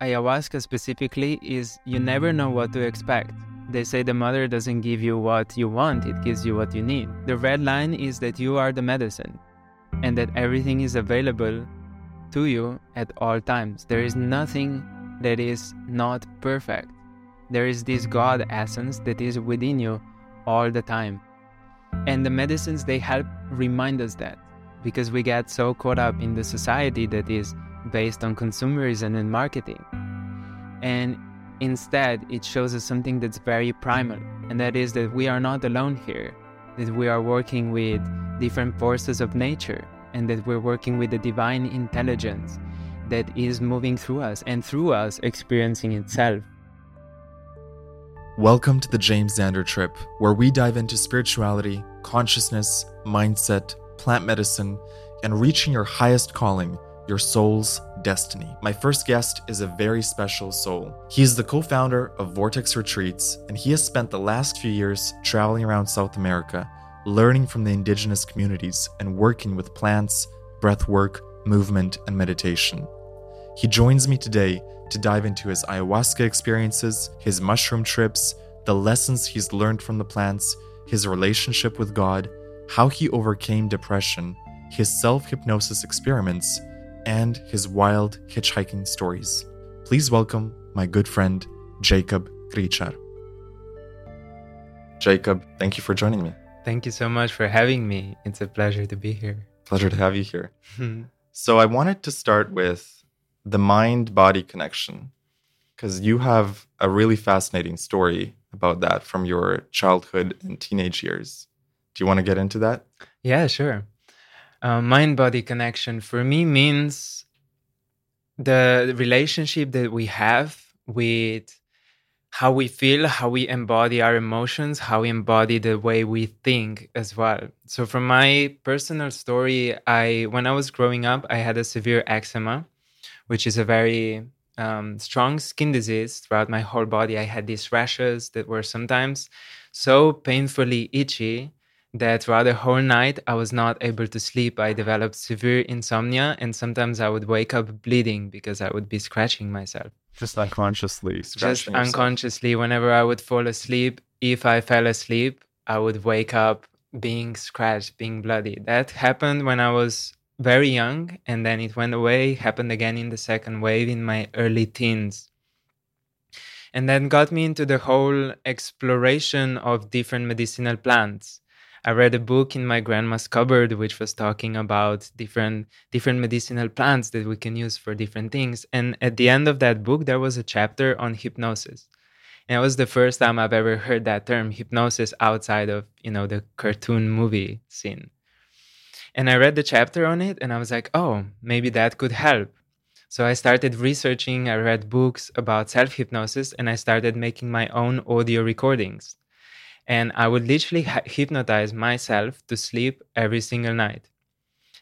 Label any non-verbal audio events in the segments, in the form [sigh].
ayahuasca specifically is you never know what to expect. They say the mother doesn't give you what you want, it gives you what you need. The red line is that you are the medicine and that everything is available to you at all times. There is nothing that is not perfect. There is this God essence that is within you all the time. And the medicines, they help remind us that because we get so caught up in the society that is based on consumerism and marketing. And instead, it shows us something that's very primal, and that is that we are not alone here, that we are working with different forces of nature, and that we're working with the divine intelligence that is moving through us and through us experiencing itself. Welcome to the James Xander Trip, where we dive into spirituality, consciousness, mindset, plant medicine, and reaching your highest calling your soul's destiny. My first guest is a very special soul. He is the co founder of Vortex Retreats, and he has spent the last few years traveling around South America, learning from the indigenous communities and working with plants, breath work, movement, and meditation. He joins me today to dive into his ayahuasca experiences, his mushroom trips, the lessons he's learned from the plants, his relationship with God, how he overcame depression, his self hypnosis experiments, and his wild hitchhiking stories. Please welcome my good friend, Jakob Gricar. Jakob, thank you for joining me. Thank you so much for having me. It's a pleasure to be here. Pleasure to have you here. Hmm. so, I wanted to start with the mind body connection because you have a really fascinating story about that from your childhood and teenage years. Do you want to get into that? Yeah, sure uh, mind body connection for me means the relationship that we have with how we feel, how we embody our emotions, how we embody the way we think as well. So from my personal story, I when I was growing up, I had a severe eczema, which is a very um, strong skin disease throughout my whole body. I had these rashes that were sometimes so painfully itchy that throughout the whole night I was not able to sleep. I developed severe insomnia, and sometimes I would wake up bleeding because I would be scratching myself. Just unconsciously. Just unconsciously, whenever I would fall asleep, if I fell asleep, I would wake up being scratched, being bloody. That happened when I was very young and then it went away, happened again in the second wave in my early teens. And then got me into the whole exploration of different medicinal plants. I read a book in my grandma's cupboard which was talking about different different medicinal plants that we can use for different things. And at the end of that book there was a chapter on hypnosis. And it was the first time I've ever heard that term hypnosis outside of, you know, the cartoon movie scene. And I read the chapter on it and I was like, oh, maybe that could help. So I started researching, I read books about self hypnosis, and I started making my own audio recordings and I would literally hypnotize myself to sleep every single night.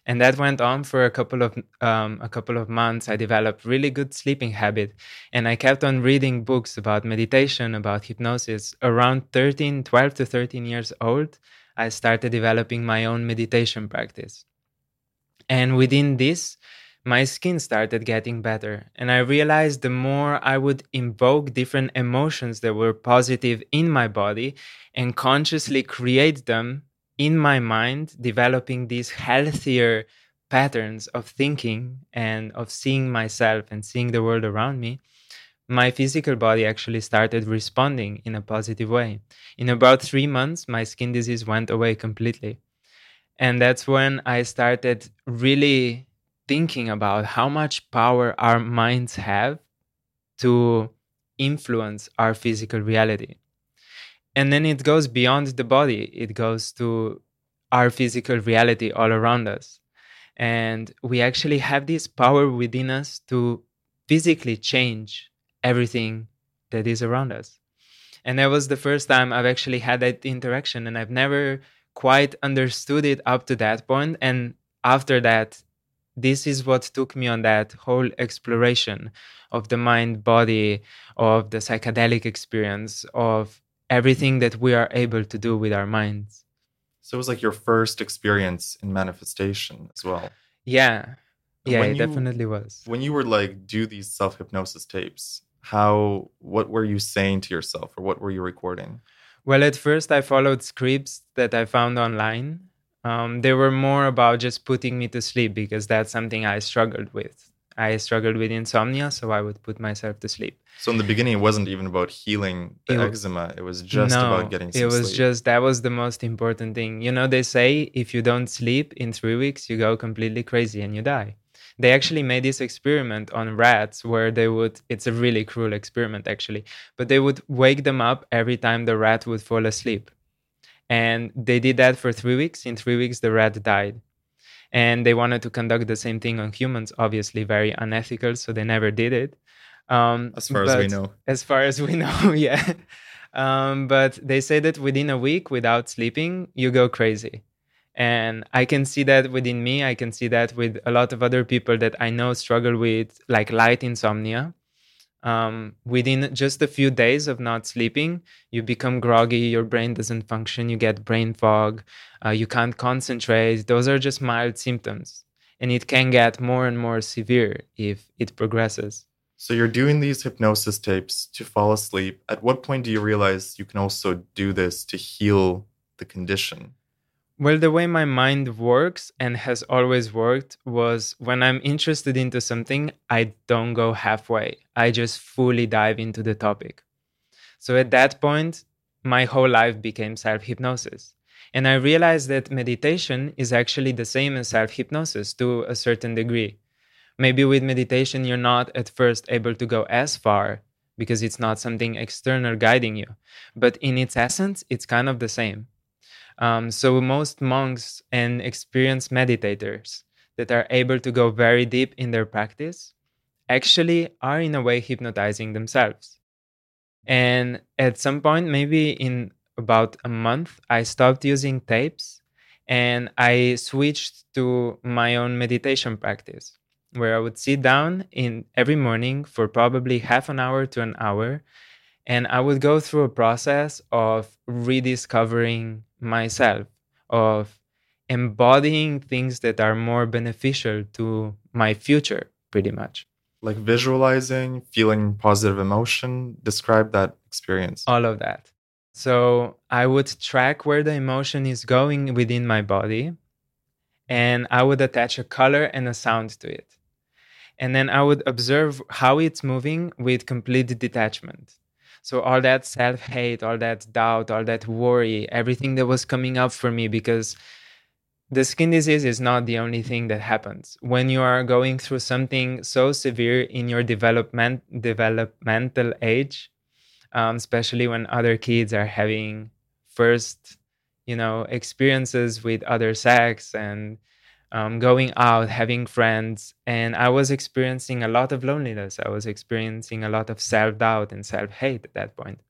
And that went on for a couple of um, a couple of months. I developed really good sleeping habit, and I kept on reading books about meditation, about hypnosis. Around 13, 12 to 13 years old, I started developing my own meditation practice. And within this, my skin started getting better. And I realized the more I would invoke different emotions that were positive in my body and consciously create them in my mind, developing these healthier patterns of thinking and of seeing myself and seeing the world around me, my physical body actually started responding in a positive way. In about three months, my skin disease went away completely. And that's when I started really thinking about how much power our minds have to influence our physical reality. And then it goes beyond the body, it goes to our physical reality all around us. And we actually have this power within us to physically change everything that is around us. And that was the first time I've actually had that interaction, and I've never quite understood it up to that point. And after that, this is what took me on that whole exploration of the mind body, of the psychedelic experience, of everything that we are able to do with our minds. So it was like your first experience in manifestation as well. Yeah. Yeah, when it you, definitely was. When you were like do these self hypnosis tapes, how what were you saying to yourself or what were you recording? Well, at first I followed scripts that I found online um, they were more about just putting me to sleep because that's something I struggled with. I struggled with insomnia, so I would put myself to sleep. So in the beginning, it wasn't even about healing the it, eczema. It was just no, about getting sleep. It was sleep. just that was the most important thing. You know, they say if you don't sleep in three weeks, you go completely crazy and you die. They actually made this experiment on rats where they would. It's a really cruel experiment, actually, but they would wake them up every time the rat would fall asleep and they did that for three weeks. In three weeks, the rat died. And they wanted to conduct the same thing on humans, obviously, very unethical. So they never did it. Um, as far as we know. As far as we [laughs] know, yeah. Um, but they say that within a week, without sleeping, you go crazy. And I can see that within me. I can see that with a lot of other people that I know struggle with like light insomnia um, within just a few days of not sleeping, you become groggy, your brain doesn't function, you get brain fog, uh, you can't concentrate. Those are just mild symptoms. And it can get more and more severe if it progresses. So you're doing these hypnosis tapes to fall asleep. At what point do you realize you can also do this to heal the condition? Well, the way my mind works and has always worked was when I'm interested into something, I don't go halfway. I just fully dive into the topic. So at that point, my whole life became self hypnosis. And I realized that meditation is actually the same as self hypnosis to a certain degree. Maybe with meditation, you're not at first able to go as far because it's not something external guiding you. But in its essence, it's kind of the same. Um, so most monks and experienced meditators that are able to go very deep in their practice actually are in a way hypnotizing themselves. And at some point, maybe in about a month, I stopped using tapes and I switched to my own meditation practice where I would sit down in every morning for probably half an hour to an hour and I would go through a process of rediscovering myself, of embodying things that are more beneficial to my future, pretty much. Like visualizing, feeling positive emotion. Describe that experience. All of that. So I would track where the emotion is going within my body and I would attach a color and a sound to it. And then I would observe how it's moving with complete detachment. So all that self-hate, all that doubt, all that worry, everything that was coming up for me because the skin disease is not the only thing that happens. When you are going through something so severe in your development developmental age, um, especially when other kids are having first, you know, experiences with other sex and um, going out, having friends. And I was experiencing a lot of loneliness. I was experiencing a lot of self doubt and self hate at that point.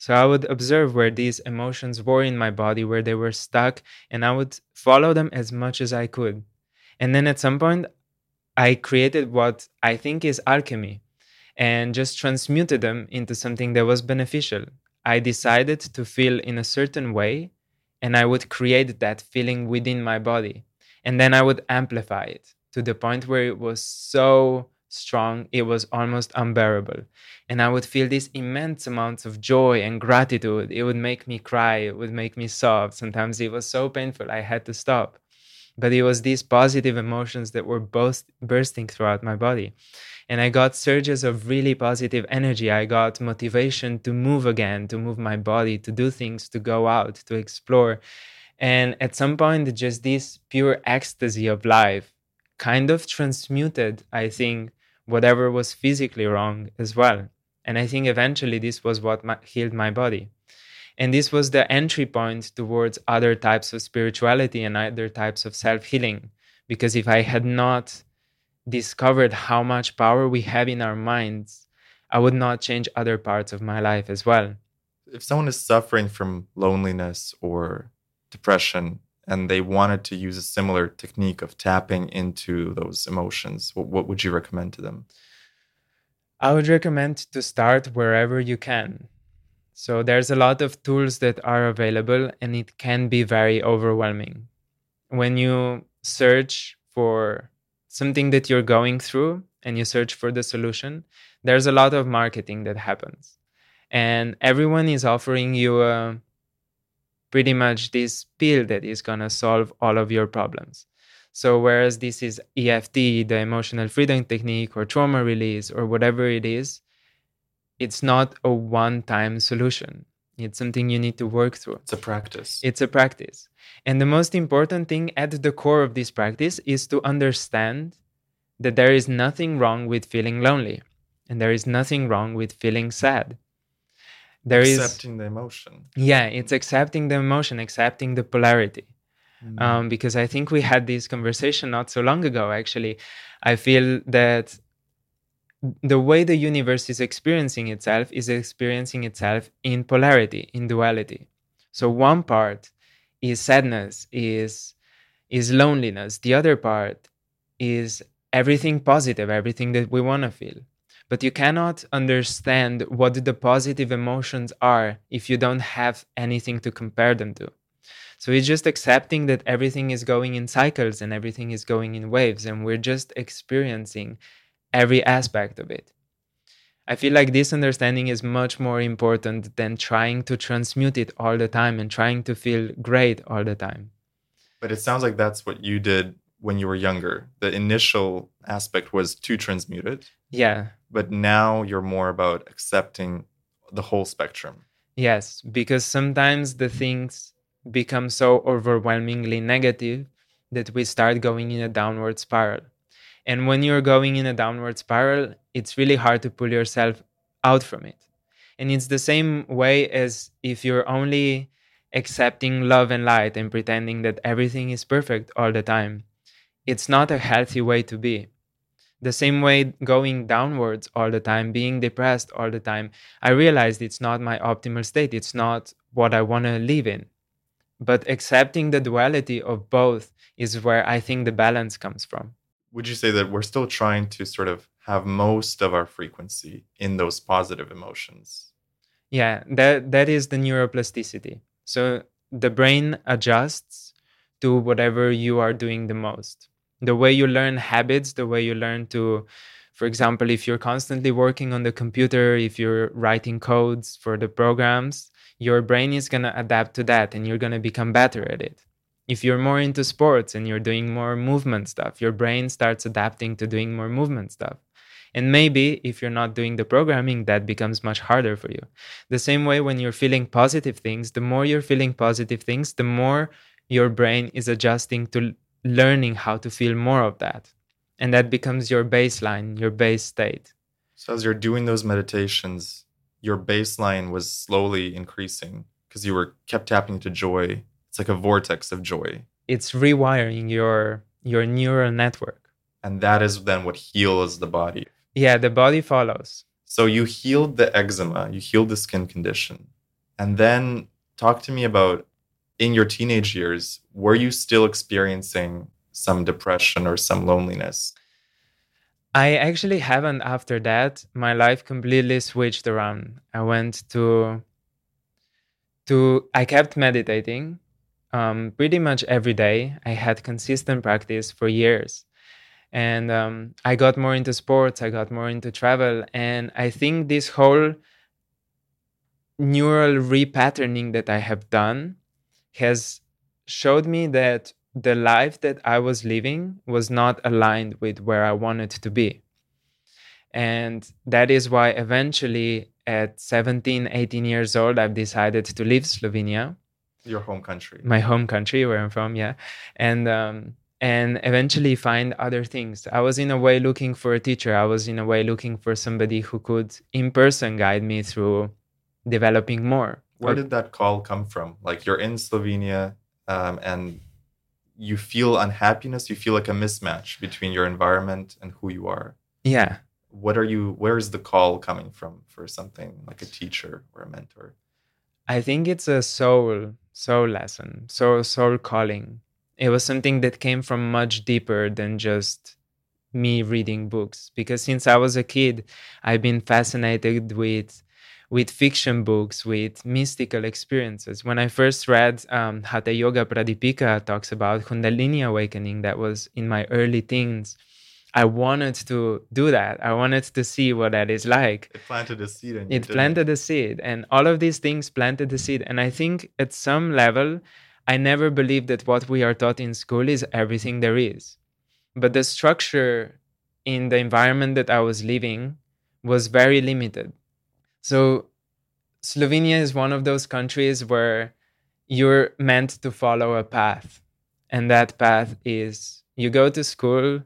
So I would observe where these emotions were in my body, where they were stuck, and I would follow them as much as I could. And then at some point, I created what I think is alchemy and just transmuted them into something that was beneficial. I decided to feel in a certain way, and I would create that feeling within my body and then I would amplify it to the point where it was so strong it was almost unbearable. And i would feel these immense amounts of joy and gratitude. It would make me cry it would make me sob. Sometimes it was so painful i had to stop. But it was these positive emotions that were both bursting throughout my body. And i got surges of really positive energy. I got motivation to move again to move my body to do things to go out to explore. And at some point, just this pure ecstasy of life kind of transmuted, I think, whatever was physically wrong as well. And I think eventually this was what my, healed my body. And this was the entry point towards other types of spirituality and other types of self healing. Because if I had not discovered how much power we have in our minds, I would not change other parts of my life as well. If someone is suffering from loneliness or depression and they wanted to use a similar technique of tapping into those emotions, what, what would you recommend to them? I would recommend to start wherever you can. So there's a lot of tools that are available and it can be very overwhelming. When you search for something that you're going through and you search for the solution, there's a lot of marketing that happens. And everyone is offering you a pretty much this pill that is going to solve all of your problems. So, whereas this is EFT, the emotional freedom technique, or trauma release, or whatever it is, it's not a one time solution. It's something you need to work through. It's a practice. It's a practice. And the most important thing at the core of this practice is to understand that there is nothing wrong with feeling lonely and there is nothing wrong with feeling sad there accepting is accepting the emotion. Yeah it's accepting the emotion accepting the polarity. Mm. um, because i think we had this conversation not so long ago actually. I feel that the way the universe is experiencing itself is experiencing itself in polarity in duality. So one part is sadness is is loneliness. The other part is everything positive everything that we want to feel but you cannot understand what the positive emotions are if you don't have anything to compare them to. So it's just accepting that everything is going in cycles and everything is going in waves, and we're just experiencing every aspect of it. I feel like this understanding is much more important than trying to transmute it all the time and trying to feel great all the time. But it sounds like that's what you did when you were younger. The initial aspect was to transmute it. Yeah. But now you're more about accepting the whole spectrum. Yes, because sometimes the things become so overwhelmingly negative that we start going in a downward spiral. And when you're going in a downward spiral, it's really hard to pull yourself out from it. And it's the same way as if you're only accepting love and light and pretending that everything is perfect all the time it's not a healthy way to be. The same way going downwards all the time, being depressed all the time, I realized it's not my optimal state. It's not what I want to live in. But accepting the duality of both is where I think the balance comes from. Would you say that we're still trying to sort of have most of our frequency in those positive emotions? Yeah, that that is the neuroplasticity. So the brain adjusts to whatever you are doing the most the way you learn habits the way you learn to for example if you're constantly working on the computer if you're writing codes for the programs your brain is going to adapt to that and you're going to become better at it. If you're more into sports and you're doing more movement stuff, your brain starts adapting to doing more movement stuff. And maybe if you're not doing the programming, that becomes much harder for you. The same way when you're feeling positive things, the more you're feeling positive things, the more your brain is adjusting to learning how to feel more of that. And that becomes your baseline, your base state. So as you're doing those meditations, your baseline was slowly increasing because you were kept tapping into joy. It's like a vortex of joy. It's rewiring your your neural network. And that is then what heals the body. Yeah, the body follows. So you healed the eczema, you healed the skin condition. And then talk to me about in your teenage years, were you still experiencing some depression or some loneliness? I actually haven't after that. My life completely switched around. I went to to I kept meditating um, pretty much every day. I had consistent practice for years. And um, I got more into sports, I got more into travel. And I think this whole neural repatterning that I have done has showed me that the life that I was living was not aligned with where I wanted to be. And that is why eventually at 17, 18 years old, I've decided to leave Slovenia. Your home country. My home country, where I'm from, yeah. And, um, and eventually find other things. I was in a way looking for a teacher. I was in a way looking for somebody who could in person guide me through developing more. Where did that call come from? Like you're in Slovenia um, and you feel unhappiness you feel like a mismatch between your environment and who you are. Yeah. What are you where is the call coming from for something like a teacher or a mentor? I think it's a soul soul lesson soul soul calling. It was something that came from much deeper than just me reading books because since i was a kid i've been fascinated with with fiction books, with mystical experiences. When I first read um, Hatha Yoga Pradipika talks about Kundalini awakening, that was in my early teens. I wanted to do that. I wanted to see what that is like. It planted a seed. In it planted a seed, and all of these things planted the seed. And I think at some level, I never believed that what we are taught in school is everything there is. But the structure in the environment that I was living was very limited. So Slovenia is one of those countries where you're meant to follow a path. And that path is you go to school,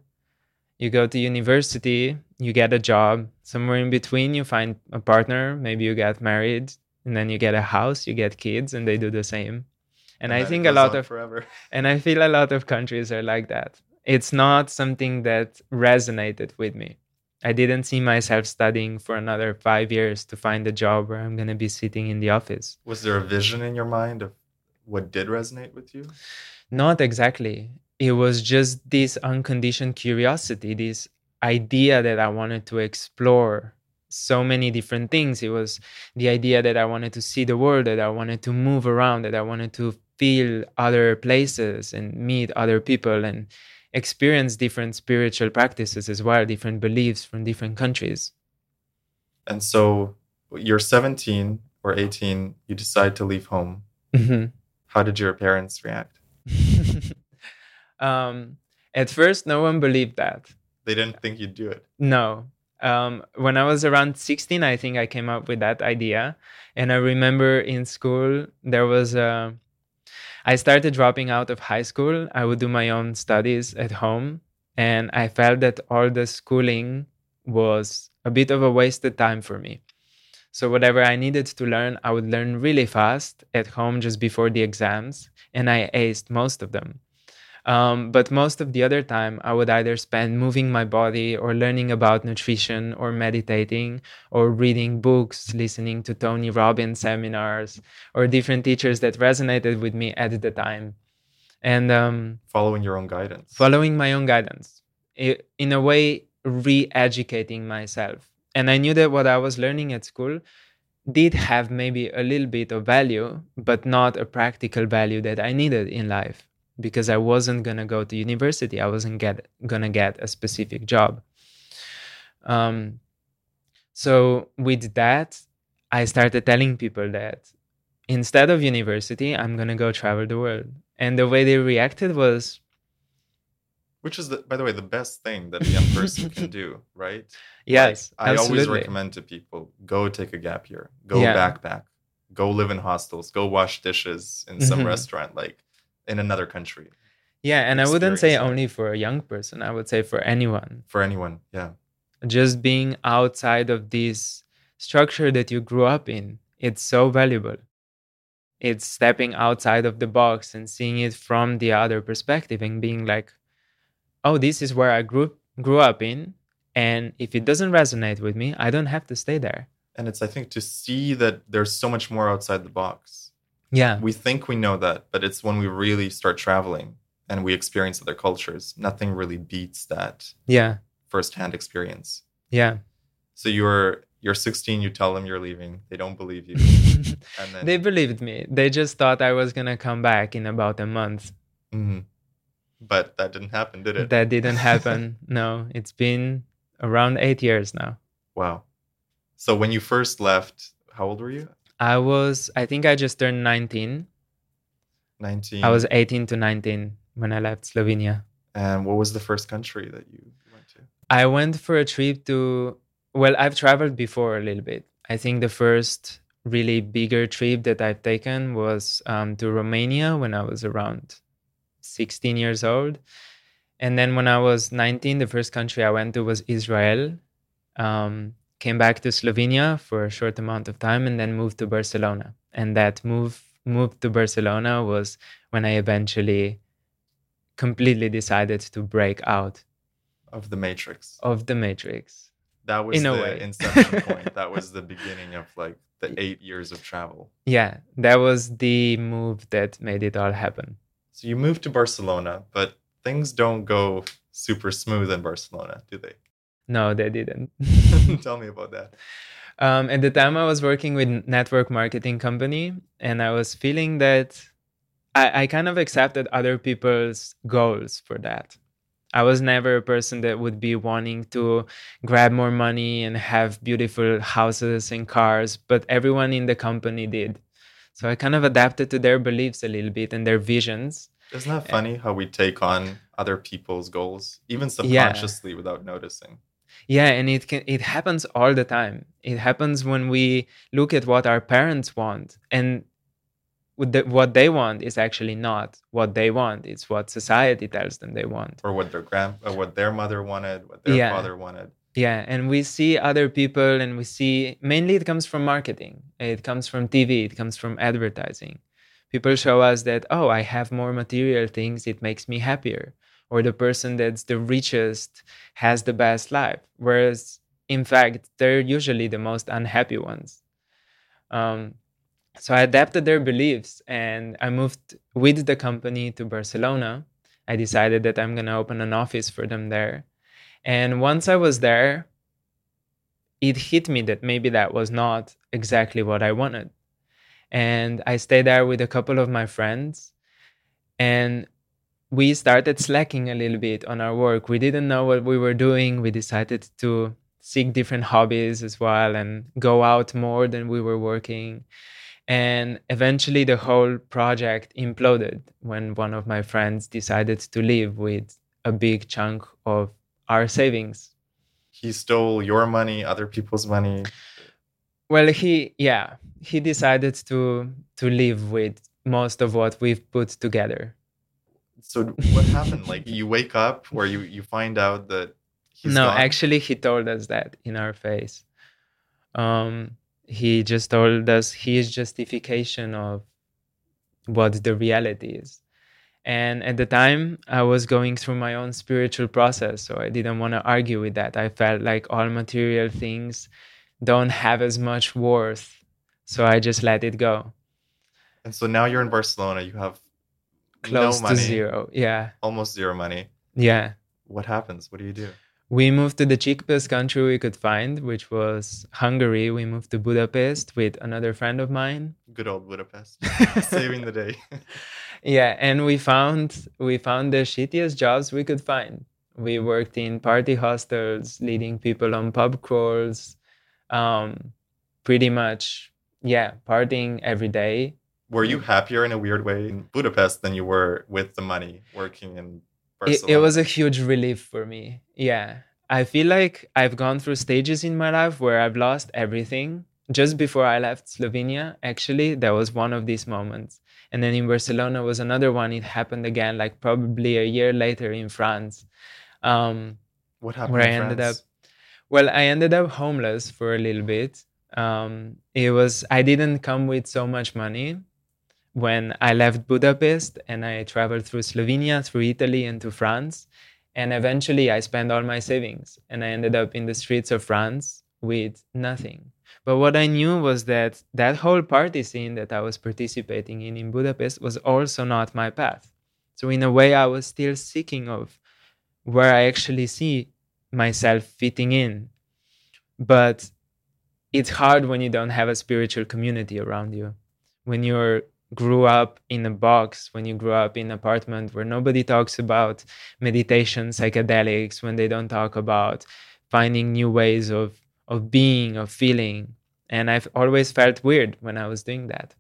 you go to university, you get a job. Somewhere in between, you find a partner, maybe you get married, and then you get a house, you get kids, and they do the same. And, and I think a lot of forever. and I feel a lot of countries are like that. It's not something that resonated with me. I didn't see myself studying for another five years to find a job where I'm going to be sitting in the office. Was there a vision in your mind of what did resonate with you? Not exactly. It was just this unconditioned curiosity, this idea that I wanted to explore so many different things. It was the idea that I wanted to see the world, that I wanted to move around, that I wanted to feel other places and meet other people and experience different spiritual practices as well, different beliefs from different countries. And so you're 17 or 18, you decide to leave home. Mm-hmm. How did your parents react? [laughs] um, at first, no one believed that. They didn't think you'd do it. No. Um, when I was around 16, I think I came up with that idea. And I remember in school, there was a I started dropping out of high school. I would do my own studies at home. And I felt that all the schooling was a bit of a wasted time for me. So, whatever I needed to learn, I would learn really fast at home just before the exams. And I aced most of them. Um, but most of the other time, I would either spend moving my body or learning about nutrition or meditating or reading books, listening to Tony Robbins seminars or different teachers that resonated with me at the time. And um, following your own guidance. Following my own guidance. It, in a way, re educating myself. And I knew that what I was learning at school did have maybe a little bit of value, but not a practical value that I needed in life because I wasn't gonna go to university. I wasn't get gonna get a specific job. Um, so with that, I started telling people that instead of university, I'm going to go travel the world. And the way they reacted was which is the, by the way the best thing that a young person can [laughs] do right yes like, i always recommend to people go take a gap year go Yeah. backpack go live in hostels go wash dishes in some Mhm. restaurant like in another country Yeah, and I wouldn't say that. only for a young person. I would say for anyone. for anyone yeah Just being outside of this structure that you grew up in, it's so valuable. It's stepping outside of the box and seeing it from the other perspective and being like, "Oh, this is where I grew grew up in, and if it doesn't resonate with me, I don't have to stay there." and it's i think to see that there's so much more outside the box Yeah. we think we know that but it's when we really start traveling and we experience other cultures nothing really beats that Yeah. firsthand experience Yeah. so you're you're 16 you tell them you're leaving they don't believe you [laughs] and then they believed me. They just thought I was going to come back in about a month. Mhm. but that didn't happen did it That didn't [laughs] happen. no, it's been around eight years now. wow so when you first left how old were you I was, I think I just turned 19. 19 I was 18 to 19 when I left Slovenia. and what was the first country that you went to I went for a trip to, well, I've traveled before a little bit. I think the first really bigger trip that I've taken was um, to Romania when I was around 16 years old. And then when I was 19, the first country I went to was Israel. Um, came back to Slovenia for a short amount of time and then moved to Barcelona. And that move moved to Barcelona was when I eventually completely decided to break out of the matrix of the Matrix. that was in a the way. inception [laughs] point that was the beginning of like the eight years of travel Yeah, that was the move that made it all happen. so you moved to barcelona but things don't go super smooth in barcelona do they No, they didn't. [laughs] [laughs] tell me about that um, at the time, I was working with network marketing company, and I was feeling that I, I kind of accepted other people's goals for that. I was never a person that would be wanting to grab more money and have beautiful houses and cars, but everyone in the company did. So I kind of adapted to their beliefs a little bit and their visions. Isn't that funny how we take on other people's goals, even subconsciously without noticing? Yeah, and it can it happens all the time. It happens when we look at what our parents want and what they want is actually not what they want. It's what society tells them they want. Or what their grand, or what their mother wanted, what their Yeah. father wanted. Yeah, and we see other people and we see mainly it comes from marketing. It comes from TV, it comes from advertising. People show us that, oh, I have more material things, it makes me happier. Or the person that's the richest has the best life. Whereas in fact, they're usually the most unhappy ones. Um, so I adapted their beliefs and I moved with the company to Barcelona. I decided that I'm going to open an office for them there. And once I was there, it hit me that maybe that was not exactly what I wanted. And I stayed there with a couple of my friends and we started slacking a little bit on our work. We didn't know what we were doing. We decided to seek different hobbies as well and go out more than we were working. And eventually, the whole project imploded when one of my friends decided to leave with a big chunk of our savings. He stole your money, other people's money. Well, he yeah, he decided to to live with most of what we've put together. So what happened? [laughs] Like you wake up or you you find out that he's no, gone? actually, he told us that in our face. Um, he just told us his justification of what the reality is. And at the time, I was going through my own spiritual process, so I didn't want to argue with that. I felt like all material things don't have as much worth, so I just let it go. And so now you're in Barcelona. You have Close no to zero. Yeah. almost zero money. Yeah. What happens? What do you do? We moved to the cheapest country we could find, which was Hungary. We moved to Budapest with another friend of mine. Good old Budapest, [laughs] saving the day. [laughs] Yeah, and we found we found the shittiest jobs we could find. We worked in party hostels, leading people on pub crawls, um, pretty much yeah, partying every day. Were you happier in a weird way in Budapest than you were with the money working in it, it was a huge relief for me. Yeah. I feel like I've gone through stages in my life where I've lost everything. Just before I left Slovenia, actually, that was one of these moments. And then in Barcelona was another one. It happened again, like probably a year later in France. Um, what happened? Where I ended up, well, I ended up homeless for a little bit. Um, it was I didn't come with so much money, when I left Budapest and I traveled through Slovenia, through Italy, and to France. And eventually I spent all my savings and I ended up in the streets of France with nothing. But what I knew was that that whole party scene that I was participating in in Budapest was also not my path. So, in a way, I was still seeking of where I actually see myself fitting in. But it's hard when you don't have a spiritual community around you. When you're grew up in a box, when you grew up in an apartment where nobody talks about meditation, psychedelics, when they don't talk about finding new ways of of being, of feeling. And I've always felt weird when I was doing that.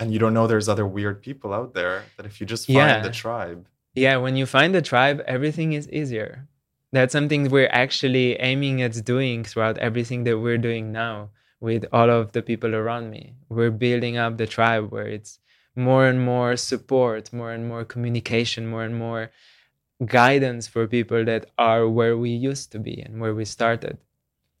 And you don't know there's other weird people out there that if you just find yeah. the tribe. Yeah, when you find the tribe, everything is easier. That's something we're actually aiming at doing throughout everything that we're doing now with all of the people around me. We're building up the tribe where it's more and more support, more and more communication, more and more guidance for people that are where we used to be and where we started.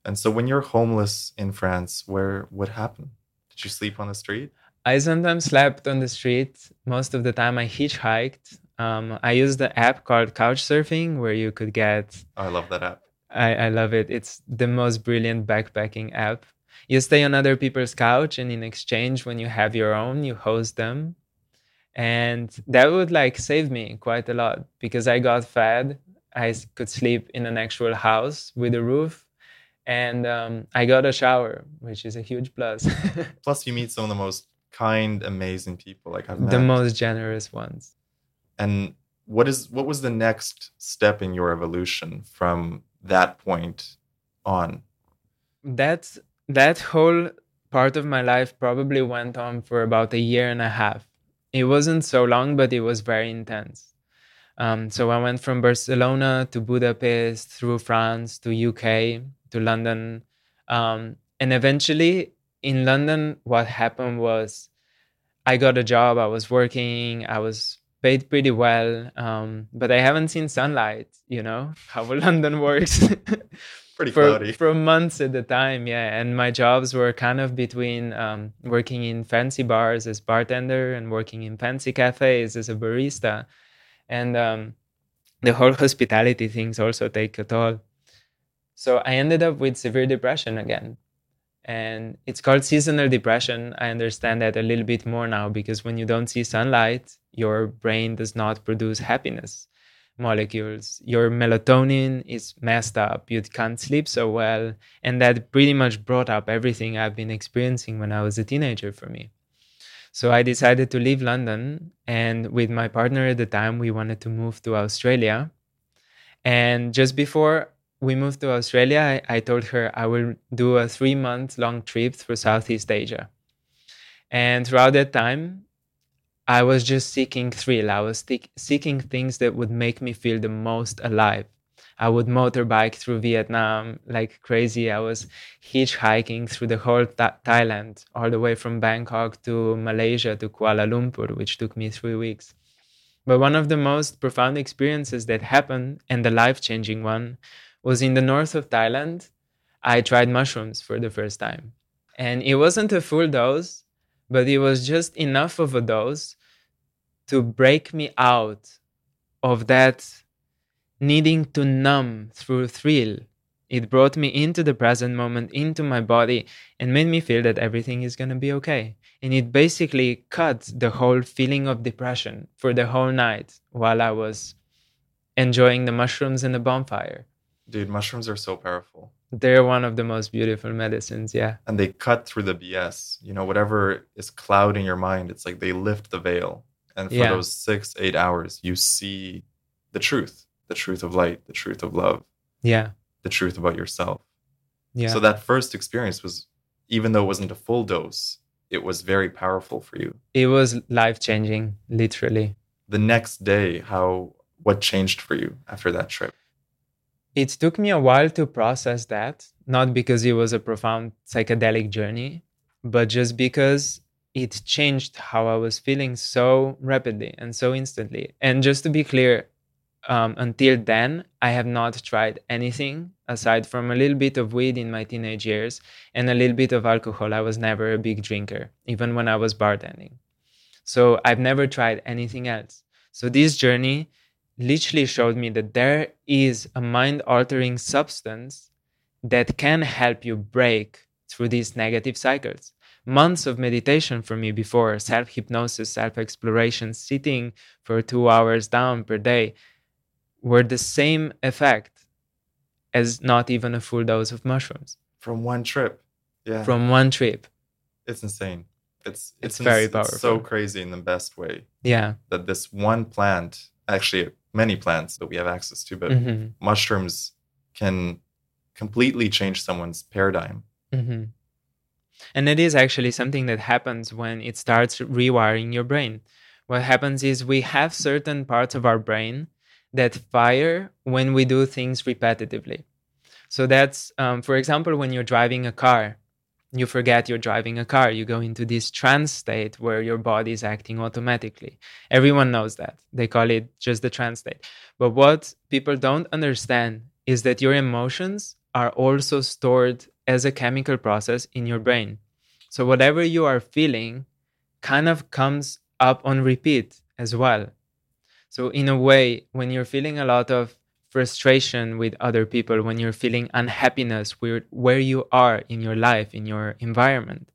And so when you're homeless in France, where what happened? Did you sleep on the street? I sometimes slept on the street. Most of the time I hitchhiked. Um, I used the app called Couchsurfing where you could get oh, I love that app. I, I love it. It's the most brilliant backpacking app you stay on other people's couch and in exchange when you have your own you host them. And that would like save me quite a lot because i got fed. I could sleep in an actual house with a roof. And um, i got a shower which is a huge plus. [laughs] Plus you meet some of the most kind amazing people like i've met. the most generous ones. And what is what was the next step in your evolution from that point on? That's that whole part of my life probably went on for about a year and a half. It wasn't so long, but it was very intense. Um, so I went from Barcelona to Budapest, through France to UK to London, um, and eventually in London, what happened was I got a job. I was working. I was paid pretty well, um, but I haven't seen sunlight. You know [laughs] how London works. [laughs] pretty for, cloudy. for months at the time yeah. And my jobs were kind of between um, working in fancy bars as bartender and working in fancy cafes as a barista. And um, the whole hospitality things also take a toll. So i ended up with severe depression again. And it's called seasonal depression. I understand that a little bit more now because when you don't see sunlight your brain does not produce happiness molecules. Your melatonin is messed up. You can't sleep so well. And that pretty much brought up everything I've been experiencing when I was a teenager for me. So I decided to leave London. And with my partner at the time, we wanted to move to Australia. And just before we moved to Australia, I, I told her I will do a three month long trip through Southeast Asia. And throughout that time, I was just seeking thrill. I was seeking things that would make me feel the most alive. I would motorbike through Vietnam like crazy. I was hitchhiking through the whole th- Thailand, all the way from Bangkok to Malaysia to Kuala Lumpur, which took me three weeks. But one of the most profound experiences that happened, and the life changing one, was in the north of Thailand. I tried mushrooms for the first time. And it wasn't a full dose, but it was just enough of a dose to break me out of that needing to numb through thrill. It brought me into the present moment, into my body, and made me feel that everything is going to be okay. And it basically cut the whole feeling of depression for the whole night while I was enjoying the mushrooms and the bonfire. Dude, mushrooms are so powerful. They're one of the most beautiful medicines, yeah. And they cut through the BS. You know, whatever is clouding your mind, it's like they lift the veil and for yeah. those six eight hours you see the truth the truth of light the truth of love yeah the truth about yourself yeah so that first experience was even though it wasn't a full dose it was very powerful for you. It was life changing, literally. The next day, how what changed for you after that trip? It took me a while to process that, not because it was a profound psychedelic journey, but just because it changed how I was feeling so rapidly and so instantly. And just to be clear, um, until then, I have not tried anything aside from a little bit of weed in my teenage years and a little bit of alcohol. I was never a big drinker, even when I was bartending. So I've never tried anything else. So this journey literally showed me that there is a mind altering substance that can help you break through these negative cycles months of meditation for me before self hypnosis, self exploration, sitting for two hours down per day were the same effect as not even a full dose of mushrooms. From one trip. Yeah. From one trip. It's insane. It's it's, it's very ins- powerful. It's so crazy in the best way Yeah. that this one plant, actually many plants that we have access to, but hmm mushrooms can completely change someone's paradigm. hmm And it is actually something that happens when it starts rewiring your brain. What happens is we have certain parts of our brain that fire when we do things repetitively. So that's, um, for example, when you're driving a car, you forget you're driving a car. You go into this trance state where your body is acting automatically. Everyone knows that. They call it just the trance state. But what people don't understand is that your emotions are also stored as a chemical process in your brain. So whatever you are feeling kind of comes up on repeat as well. So, in a way, when you're feeling a lot of frustration with other people, when you're feeling unhappiness with where you are in your life, in your environment,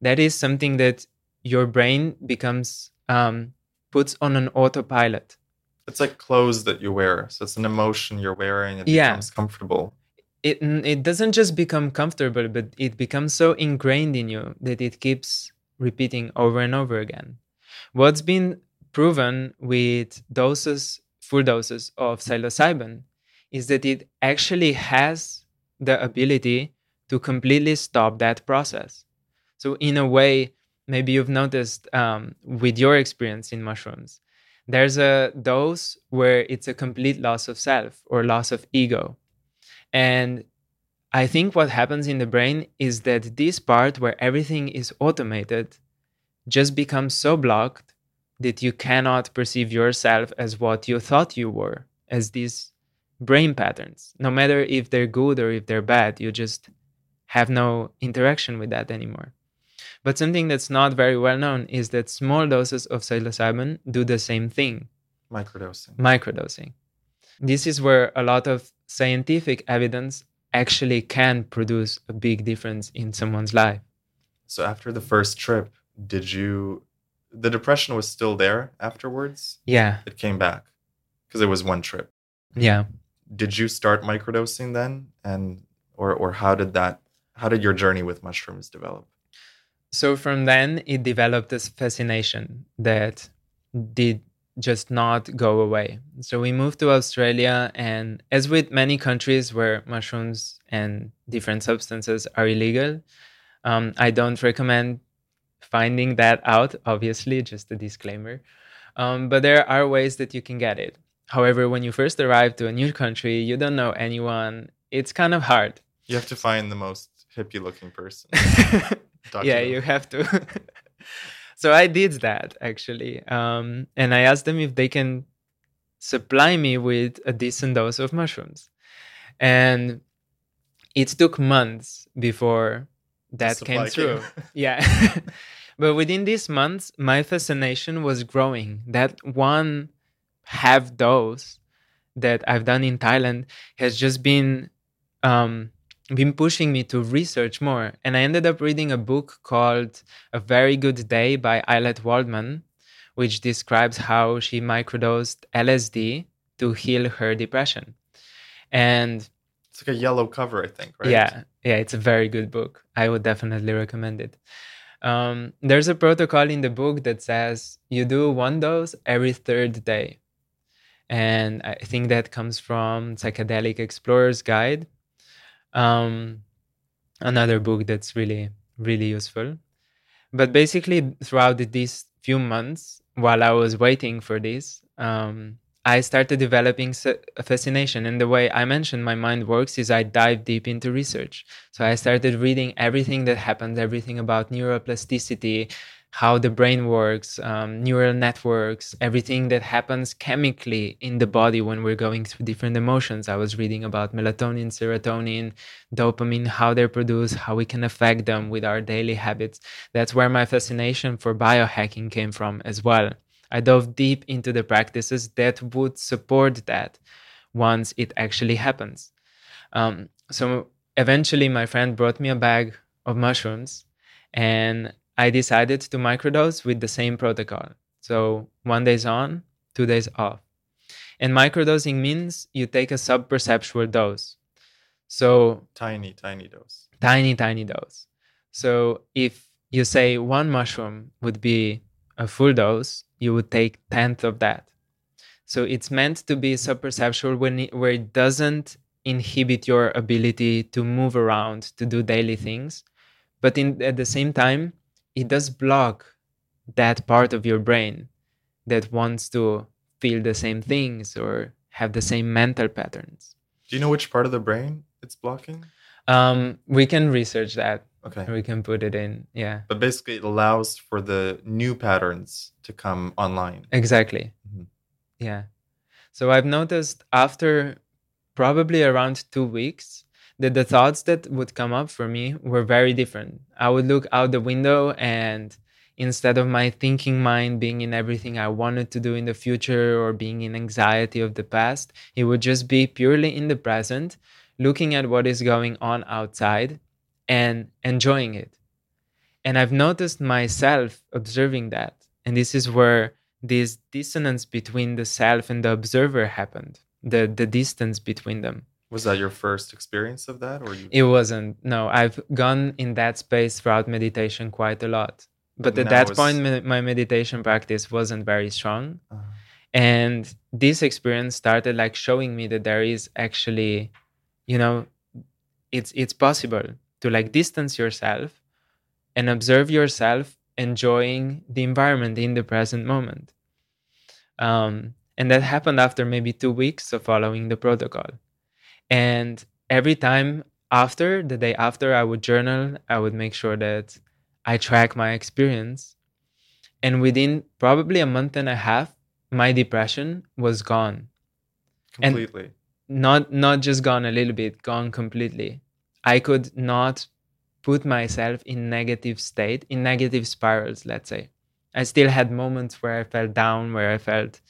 that is something that your brain becomes um, puts on an autopilot. It's like clothes that you wear. So it's an emotion you're wearing. It Yeah. becomes comfortable. It it doesn't just become comfortable, but it becomes so ingrained in you that it keeps repeating over and over again. What's been proven with doses, full doses of psilocybin, is that it actually has the ability to completely stop that process. So, in a way, maybe you've noticed um, with your experience in mushrooms, there's a dose where it's a complete loss of self or loss of ego. And I think what happens in the brain is that this part where everything is automated just becomes so blocked that you cannot perceive yourself as what you thought you were, as these brain patterns. No matter if they're good or if they're bad, you just have no interaction with that anymore. But something that's not very well known is that small doses of psilocybin do the same thing Microdosing. microdosing. This is where a lot of scientific evidence actually can produce a big difference in someone's life. So after the first trip, did you the depression was still there afterwards? Yeah, It came back because it was one trip. yeah. Did you start microdosing then and or or how did that how did your journey with mushrooms develop? So from then, it developed this fascination that did just not go away. So we moved to Australia, and as with many countries where mushrooms and different substances are illegal, um, I don't recommend finding that out, obviously, just a disclaimer. Um, but there are ways that you can get it. However, when you first arrive to a new country, you don't know anyone, it's kind of hard. You have to find the most hippie looking person. [laughs] Yeah, you have to. [laughs] so I did that actually, um, and I asked them if they can supply me with a decent dose of mushrooms, and it took months before that came through. came. [laughs] yeah, [laughs] but within these months, my fascination was growing. That one half dose that I've done in Thailand has just been um, been pushing me to research more. And I ended up reading a book called A Very Good Day by Ayelet Waldman, which describes how she microdosed LSD to heal her depression. And It's like a yellow cover, I think, right? yeah, yeah, it's a very good book. I would definitely recommend it. Um, there's a protocol in the book that says you do one dose every third day. And I think that comes from Psychedelic Explorer's Guide, um, another book that's really, really useful. But basically, throughout these few months, while I was waiting for this, um, I started developing a fascination. And the way I mentioned my mind works is I dive deep into research. So I started reading everything that happens, everything about neuroplasticity, how the brain works, um, neural networks, everything that happens chemically in the body when we're going through different emotions. I was reading about melatonin, serotonin, dopamine, how they're produced, how we can affect them with our daily habits. That's where my fascination for biohacking came from as well. I dove deep into the practices that would support that once it actually happens. Um, so eventually, my friend brought me a bag of mushrooms, and I decided to microdose with the same protocol. So one day's on, two days off. And microdosing means you take a sub-perceptual dose. So tiny, tiny dose. Tiny, tiny dose. So if you say one mushroom would be a full dose, you would take tenth of that. So it's meant to be sub-perceptual when it, where it doesn't inhibit your ability to move around to do daily things, but in at the same time, it does block that part of your brain that wants to feel the same things or have the same mental patterns. Do you know which part of the brain it's blocking? Um, we can research that. Okay. We can put it in. Yeah. But basically, it allows for the new patterns to come online. Exactly. Mm-hmm. Yeah. So I've noticed after probably around two weeks that the thoughts that would come up for me were very different. I would look out the window and instead of my thinking mind being in everything I wanted to do in the future or being in anxiety of the past, it would just be purely in the present, looking at what is going on outside and enjoying it. And I've noticed myself observing that. And this is where this dissonance between the self and the observer happened, the, the distance between them. Was that your first experience of that or you It wasn't. No, I've gone in that space throughout meditation quite a lot. But at that was... point my meditation practice wasn't very strong. Uh-huh. And this experience started like showing me that there is actually, you know, it's it's possible to like distance yourself and observe yourself enjoying the environment in the present moment. Um, and that happened after maybe two weeks of following the protocol. And every time after, the day after, I would journal, I would make sure that I track my experience. And within probably a month and a half, my depression was gone. Completely. And not not just gone a little bit, gone completely. I could not put myself in negative state, in negative spirals, let's say. I still had moments where I felt down, where I felt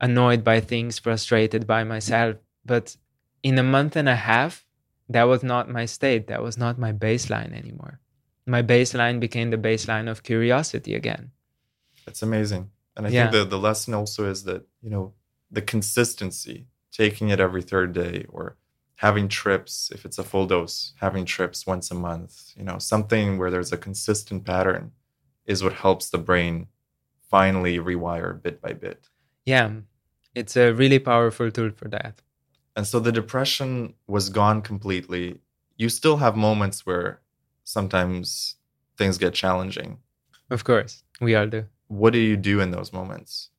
annoyed by things, frustrated by myself. But in a month and a half, that was not my state. That was not my baseline anymore. My baseline became the baseline of curiosity again. That's amazing. And I yeah. think the, the lesson also is that, you know, the consistency, taking it every third day or having trips if it's a full dose having trips once a month you know something where there's a consistent pattern is what helps the brain finally rewire bit by bit yeah it's a really powerful tool for that and so the depression was gone completely you still have moments where sometimes things get challenging of course we all do what do you do in those moments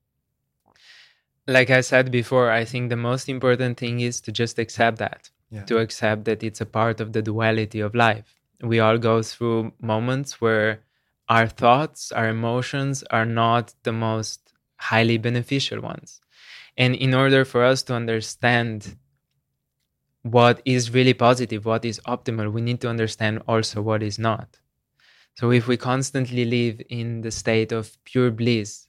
like I said before, I think the most important thing is to just accept that, yeah. to accept that it's a part of the duality of life. We all go through moments where our thoughts, our emotions are not the most highly beneficial ones. And in order for us to understand what is really positive, what is optimal, we need to understand also what is not. So if we constantly live in the state of pure bliss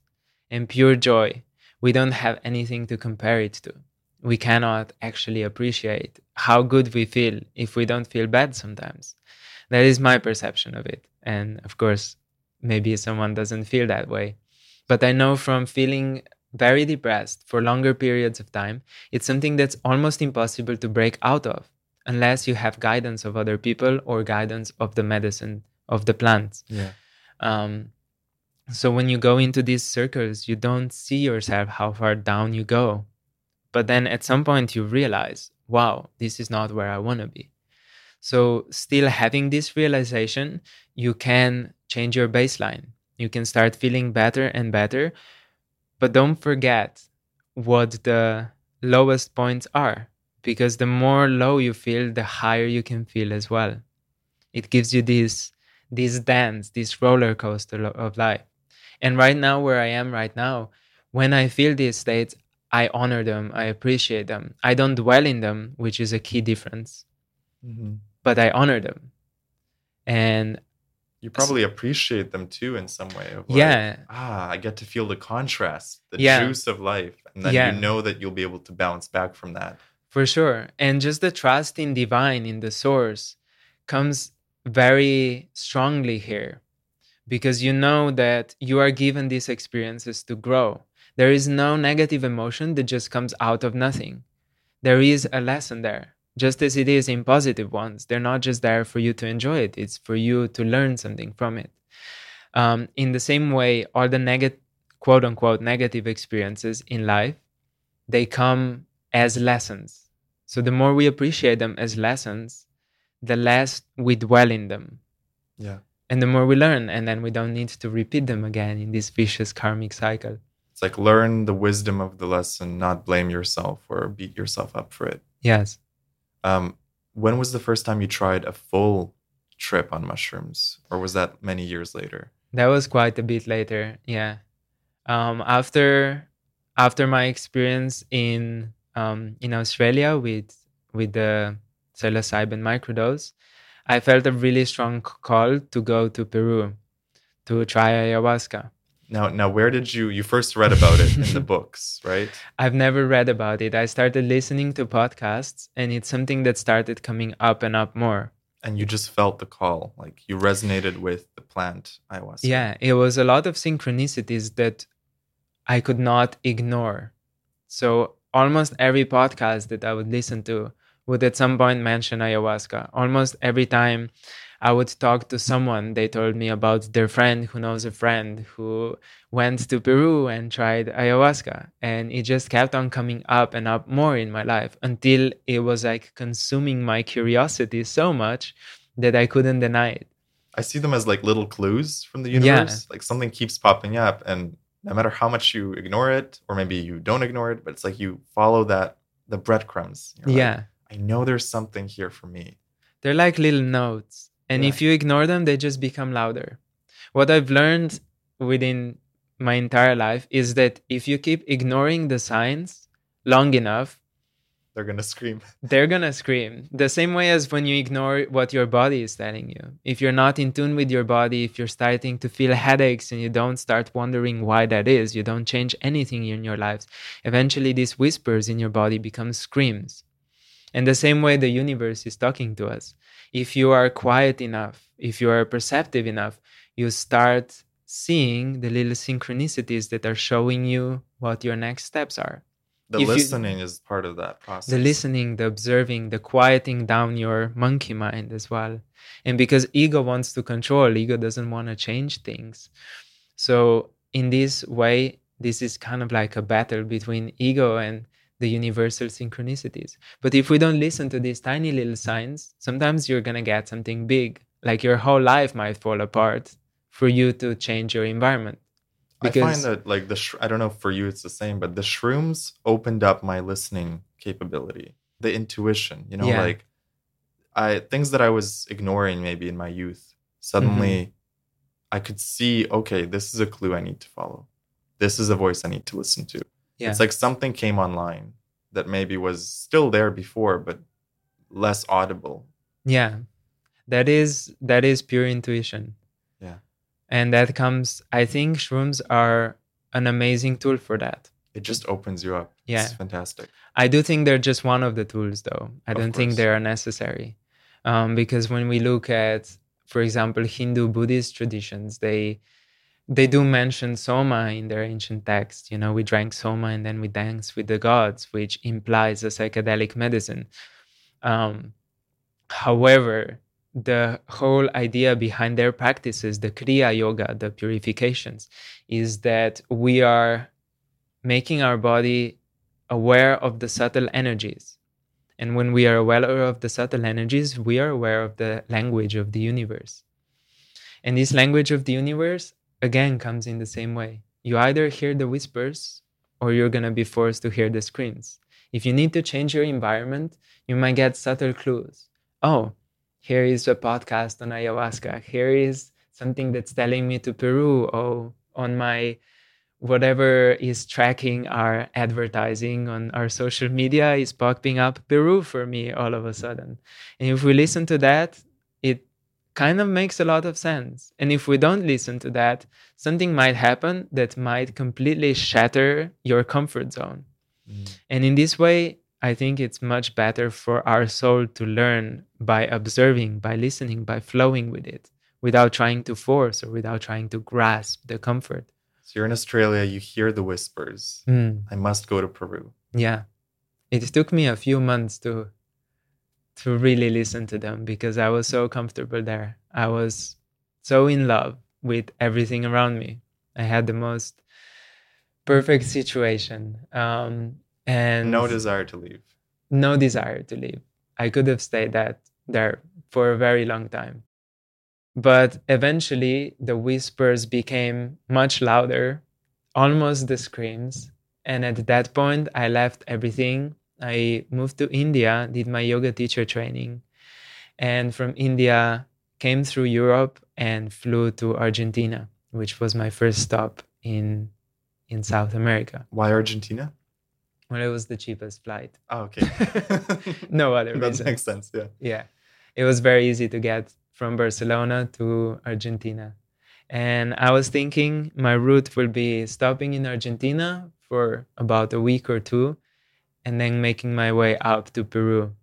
and pure joy, we don't have anything to compare it to. We cannot actually appreciate how good we feel if we don't feel bad sometimes. That is my perception of it. And of course, maybe someone doesn't feel that way. But I know from feeling very depressed for longer periods of time, it's something that's almost impossible to break out of unless you have guidance of other people or guidance of the medicine of the plants. Yeah. Um, so when you go into these circles, you don't see yourself how far down you go. But then at some point you realize, wow, this is not where I want to be. So, still having this realization, you can change your baseline. You can start feeling better and better. But don't forget what the lowest points are, because the more low you feel, the higher you can feel as well. It gives you this this dance, this roller coaster of life. And right now, where I am right now, when I feel these states, I honor them, I appreciate them. I don't dwell in them, which is a key difference, mm-hmm. but I honor them. And you probably appreciate them too in some way. Like, yeah. Ah, I get to feel the contrast, the yeah. juice of life. And then yeah. you know that you'll be able to bounce back from that. For sure. And just the trust in divine, in the source, comes very strongly here because you know that you are given these experiences to grow. There is no negative emotion that just comes out of nothing. There is a lesson there, just as it is in positive ones. They're not just there for you to enjoy it, it's for you to learn something from it. Um, in the same way, all the negative, quote unquote, negative experiences in life, they come as lessons. So the more we appreciate them as lessons, the less we dwell in them. Yeah. And the more we learn, and then we don't need to repeat them again in this vicious karmic cycle. It's like learn the wisdom of the lesson, not blame yourself or beat yourself up for it. Yes. Um, when was the first time you tried a full trip on mushrooms, or was that many years later? That was quite a bit later. Yeah. Um, after after my experience in um, in Australia with with the psilocybin microdose, I felt a really strong call to go to Peru to try ayahuasca. Now, now, where did you you first read about it in the [laughs] books, right? I've never read about it. I started listening to podcasts, and it's something that started coming up and up more. And you just felt the call, like you resonated with the plant ayahuasca. Yeah, it was a lot of synchronicities that I could not ignore. So almost every podcast that I would listen to would at some point mention ayahuasca. Almost every time I would talk to someone, they told me about their friend who knows a friend who went to Peru and tried ayahuasca. And it just kept on coming up and up more in my life until it was like consuming my curiosity so much that I couldn't deny it. I see them as like little clues from the universe. Yeah. Like something keeps popping up, and no matter how much you ignore it, or maybe you don't ignore it, but it's like you follow that the breadcrumbs. You're yeah. Like, I know there's something here for me. They're like little notes. And yeah. if you ignore them, they just become louder. What I've learned within my entire life is that if you keep ignoring the signs long enough, they're gonna scream. [laughs] They're gonna scream. The same way as when you ignore what your body is telling you. If you're not in tune with your body, if you're starting to feel headaches and you don't start wondering why that is, you don't change anything in your lives, eventually these whispers in your body become screams. And the same way the universe is talking to us. If you are quiet enough, if you are perceptive enough, you start seeing the little synchronicities that are showing you what your next steps are. The if listening you, is part of that process. The listening, the observing, the quieting down your monkey mind as well. And because ego wants to control, ego doesn't want to change things. So, in this way, this is kind of like a battle between ego and the universal synchronicities. But if we don't listen to these tiny little signs, sometimes you're going to get something big, like your whole life might fall apart for you to change your environment. Because, I find that like the sh- I don't know if for you it's the same, but the shrooms opened up my listening capability, the intuition, you know, yeah. like I things that I was ignoring maybe in my youth. Suddenly mm-hmm. I could see, okay, this is a clue I need to follow. This is a voice I need to listen to. Yeah. It's like something came online that maybe was still there before, but less audible. Yeah. That is that is pure intuition. Yeah. And that comes I think shrooms are an amazing tool for that. It just opens you up. Yeah. It's fantastic. I do think they're just one of the tools though. I don't think they are necessary. Um, because when we look at, for example, Hindu Buddhist traditions, they they do mention soma in their ancient text. You know, we drank soma and then we danced with the gods, which implies a psychedelic medicine. Um, however, the whole idea behind their practices, the Kriya Yoga, the purifications, is that we are making our body aware of the subtle energies. And when we are aware of the subtle energies, we are aware of the language of the universe. And this language of the universe, again, comes in the same way. You either hear the whispers or you're going to be forced to hear the screams. If you need to change your environment, you might get subtle clues. Oh, here is a podcast on ayahuasca. Here is something that's telling me to Peru. Oh, on my whatever is tracking our advertising on our social media is popping up Peru for me all of a sudden. And if we listen to that, kind of makes a lot of sense. And if we don't listen to that, something might happen that might completely shatter your comfort zone. Mm. And in this way, I think it's much better for our soul to learn by observing, by listening, by flowing with it, without trying to force or without trying to grasp the comfort. So you're in Australia, you hear the whispers. Mm. I must go to Peru. Yeah. It took me a few months to to really listen to them because I was so comfortable there. I was so in love with everything around me. I had the most perfect situation. Um, and no desire to leave. No desire to leave. I could have stayed that there for a very long time. But eventually, the whispers became much louder, almost the screams. And at that point, I left everything. I moved to India, did my yoga teacher training, and from India, came through Europe and flew to Argentina, which was my first stop in in South America. Why Argentina? Well, it was the cheapest flight. Oh, [laughs] okay. [laughs] no other that reason. makes sense. Yeah. Yeah, it was very easy to get from Barcelona to Argentina. And I was thinking my route will be stopping in Argentina for about a week or two and then making my way up to Peru.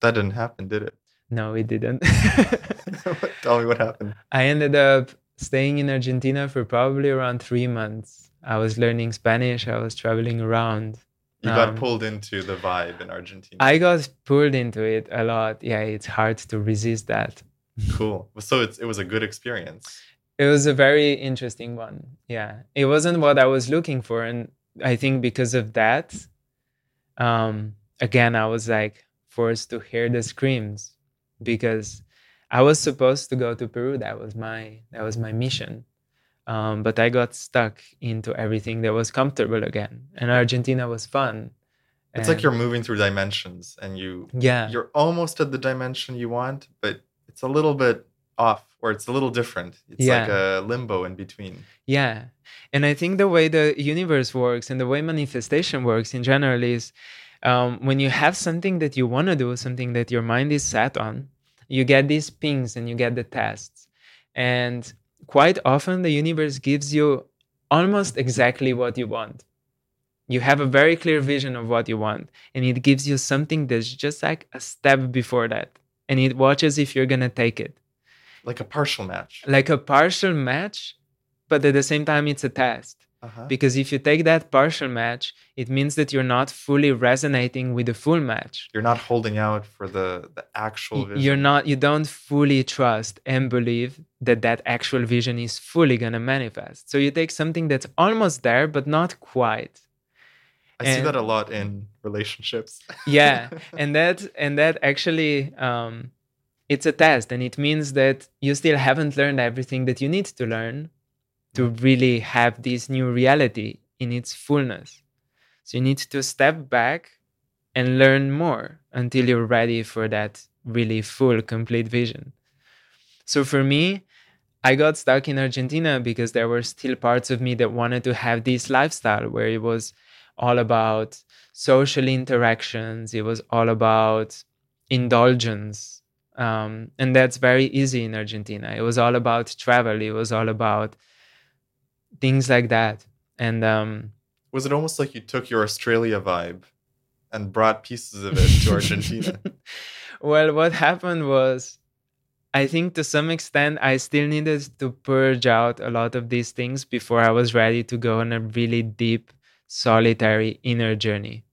That didn't happen, did it? No, it didn't. [laughs] [laughs] Tell me what happened. I ended up staying in Argentina for probably around three months. I was learning Spanish, I was traveling around. You got um, pulled into the vibe in Argentina. I got pulled into it a lot. Yeah, it's hard to resist that. Cool. So it's, it was a good experience. It was a very interesting one. Yeah. It wasn't what I was looking for. And I think because of that, um, again, I was like forced to hear the screams because I was supposed to go to Peru. That was my that was my mission. Um, but I got stuck into everything that was comfortable again. And Argentina was fun. It's and like you're moving through dimensions and you yeah you're almost at the dimension you want, but it's a little bit off or it's a little different. It's yeah. like a limbo in between. Yeah. And I think the way the universe works and the way manifestation works in general is um, when you have something that you want to do, something that your mind is set on, you get these pings and you get the tests. And quite often the universe gives you almost exactly what you want. You have a very clear vision of what you want, and it gives you something that's just like a step before that and it watches if you're gonna take it. Like a partial match. Like a partial match, but at the same time, it's a test. Uh-huh. Because if you take that partial match, it means that you're not fully resonating with the full match. You're not holding out for the, the actual vision. You're not, you don't fully trust and believe that that actual vision is fully going to manifest. So you take something that's almost there, but not quite. I and, see that a lot in relationships. yeah, [laughs] and that and that actually um, it's a test, and it means that you still haven't learned everything that you need to learn to mm-hmm. really have this new reality in its fullness. So you need to step back and learn more until you're ready for that really full, complete vision. So for me, I got stuck in Argentina because there were still parts of me that wanted to have this lifestyle where it was all about social interactions. It was all about indulgence. Um, and that's very easy in Argentina. It was all about travel. It was all about things like that. And um, was it almost like you took your Australia vibe and brought pieces of it to [laughs] Argentina? well, what happened was, I think to some extent, I still needed to purge out a lot of these things before I was ready to go on a really deep solitary inner journey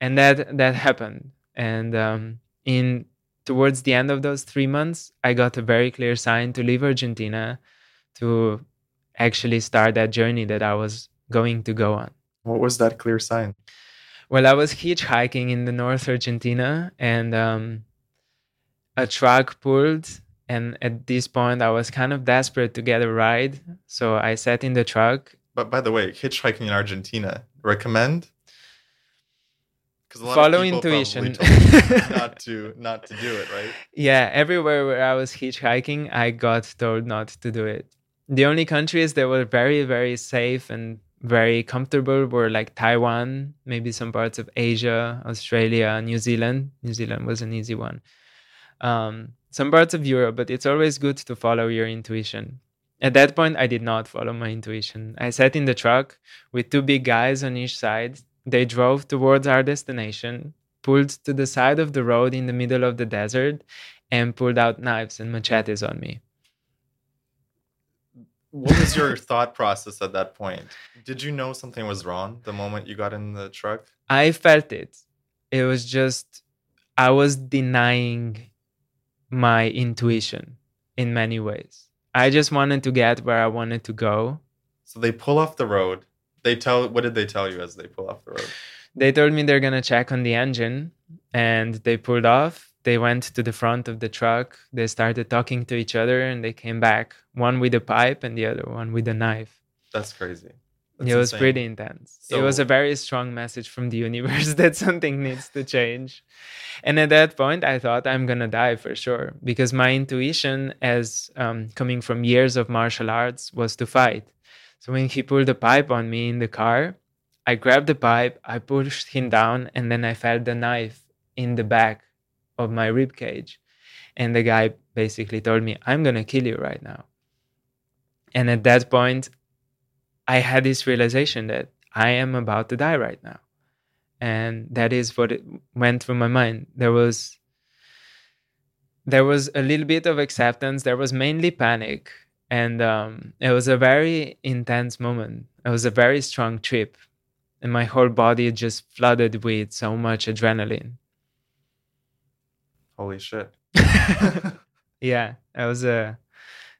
and that that happened and um, in towards the end of those three months i got a very clear sign to leave argentina to actually start that journey that i was going to go on what was that clear sign Well, I was hitchhiking in the North Argentina, and um, a truck pulled. And at this point, I was kind of desperate to get a ride, so I sat in the truck. But by the way, hitchhiking in Argentina, recommend? Follow intuition, [laughs] not to not to do it, right? Yeah, everywhere where I was hitchhiking, I got told not to do it. The only countries that were very very safe and very comfortable were like Taiwan, maybe some parts of Asia, Australia, New Zealand. New Zealand was an easy one. Um, some parts of Europe, but it's always good to follow your intuition. At that point, I did not follow my intuition. I sat in the truck with two big guys on each side. They drove towards our destination, pulled to the side of the road in the middle of the desert, and pulled out knives and machetes on me. What was your [laughs] thought process at that point? Did you know something was wrong the moment you got in the truck? I felt it. It was just, I was denying my intuition in many ways. I just wanted to get where I wanted to go. So they pull off the road. They tell, what did they tell you as they pull off the road? They told me they're going to check on the engine and they pulled off they went to the front of the truck. They started talking to each other and they came back, one with a pipe and the other one with a knife. That's crazy. That's it was insane. pretty intense. So, it was a very strong message from the universe [laughs] that something needs to change. And at that point, I thought I'm going to die for sure because my intuition, as um, coming from years of martial arts, was to fight. So when he pulled the pipe on me in the car, I grabbed the pipe, I pushed him down, and then I felt the knife in the back of my rib cage. And the guy basically told me, I'm going to kill you right now. And at that point, I had this realization that I am about to die right now. And that is what went through my mind. There was there was a little bit of acceptance. There was mainly panic, and um, it was a very intense moment. It was a very strong trip, and my whole body just flooded with so much adrenaline. Holy shit. [laughs] [laughs] yeah, that was a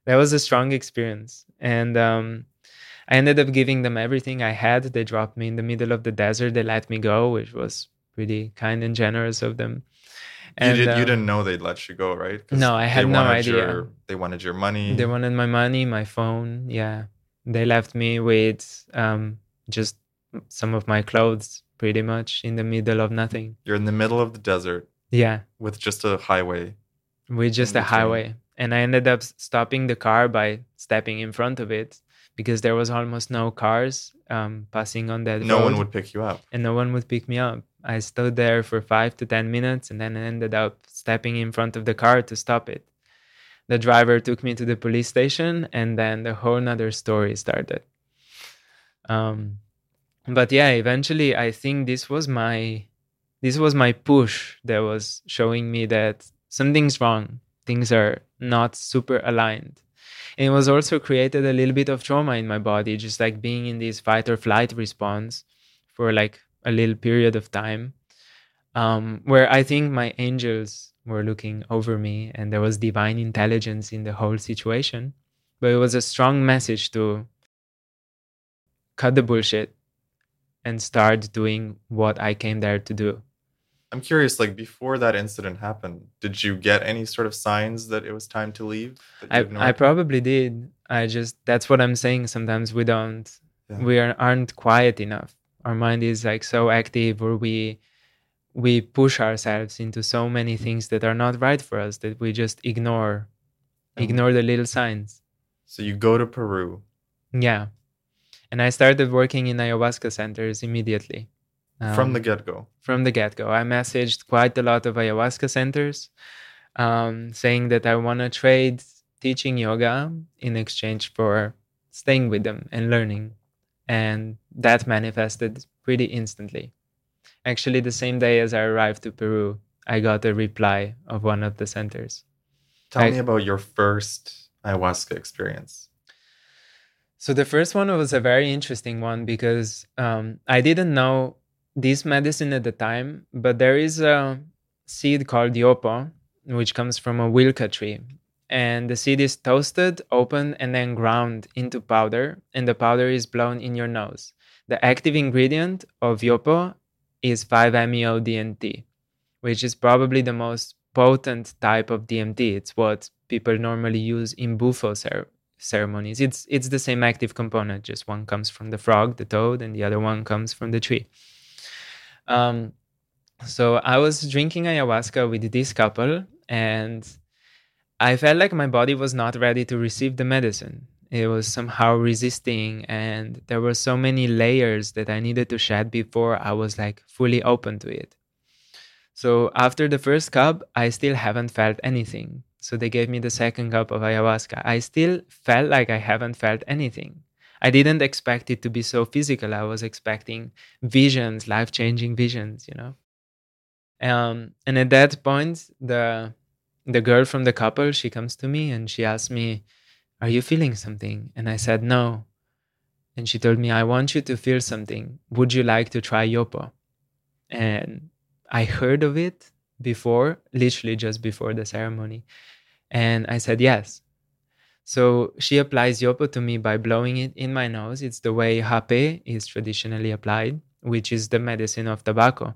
that was a strong experience. And um, I ended up giving them everything I had. They dropped me in the middle of the desert. They let me go, which was pretty kind and generous of them. And, you, did, um, you didn't know they'd let you go, right? No, I had no idea. Your, they wanted your money. They wanted my money, my phone. Yeah, they left me with um, just some of my clothes, pretty much in the middle of nothing. You're in the middle of the desert. Yeah. With just a highway. With just a highway. And I ended up stopping the car by stepping in front of it because there was almost no cars um, passing on that no road, one would pick you up. And no one would pick me up. I stood there for five to 10 minutes and then ended up stepping in front of the car to stop it. The driver took me to the police station and then the whole nother story started. Um, but yeah, eventually I think this was my this was my push that was showing me that something's wrong things are not super aligned it was also created a little bit of trauma in my body just like being in this fight or flight response for like a little period of time um, where i think my angels were looking over me and there was divine intelligence in the whole situation. But it was a strong message to cut the bullshit and start doing what i came there to do I'm curious, like before that incident happened, did you get any sort of signs that it was time to leave? I, I probably did. I just that's what I'm saying. Sometimes we don't yeah. we are, aren't quiet enough. Our mind is like so active or we we push ourselves into so many things that are not right for us that we just ignore mm-hmm. ignore the little signs. So you go to Peru. Yeah. And I started working in ayahuasca centers immediately. Um, from the get go. From the get go. I messaged quite a lot of ayahuasca centers um, saying that I want to trade teaching yoga in exchange for staying with them and learning. And that manifested pretty instantly. Actually, the same day as I arrived to Peru, I got a reply of one of the centers. Tell I, me about your first ayahuasca experience. So, the first one was a very interesting one because um, I didn't know this medicine at the time, but there is a seed called yopo, which comes from a wilca tree. And the seed is toasted, opened, and then ground into powder, and the powder is blown in your nose. The active ingredient of yopo is 5-MeO DMT, which is probably the most potent type of DMT. It's what people normally use in bufo cer- ceremonies. It's it's the same active component, just one comes from the frog, the toad, and the other one comes from the tree. Um, so I was drinking ayahuasca with this couple, and I felt like my body was not ready to receive the medicine. It was somehow resisting, and there were so many layers that I needed to shed before I was like fully open to it. So after the first cup, I still haven't felt anything. So they gave me the second cup of ayahuasca. I still felt like I haven't felt anything. I didn't expect it to be so physical. I was expecting visions, life changing visions, you know. Um, and at that point, the the girl from the couple she comes to me and she asks me, "Are you feeling something?" And I said, "No." And she told me, "I want you to feel something. Would you like to try yopo?" And I heard of it before, literally just before the ceremony, and I said yes. So she applies yopo to me by blowing it in my nose. It's the way hape is traditionally applied, which is the medicine of tobacco.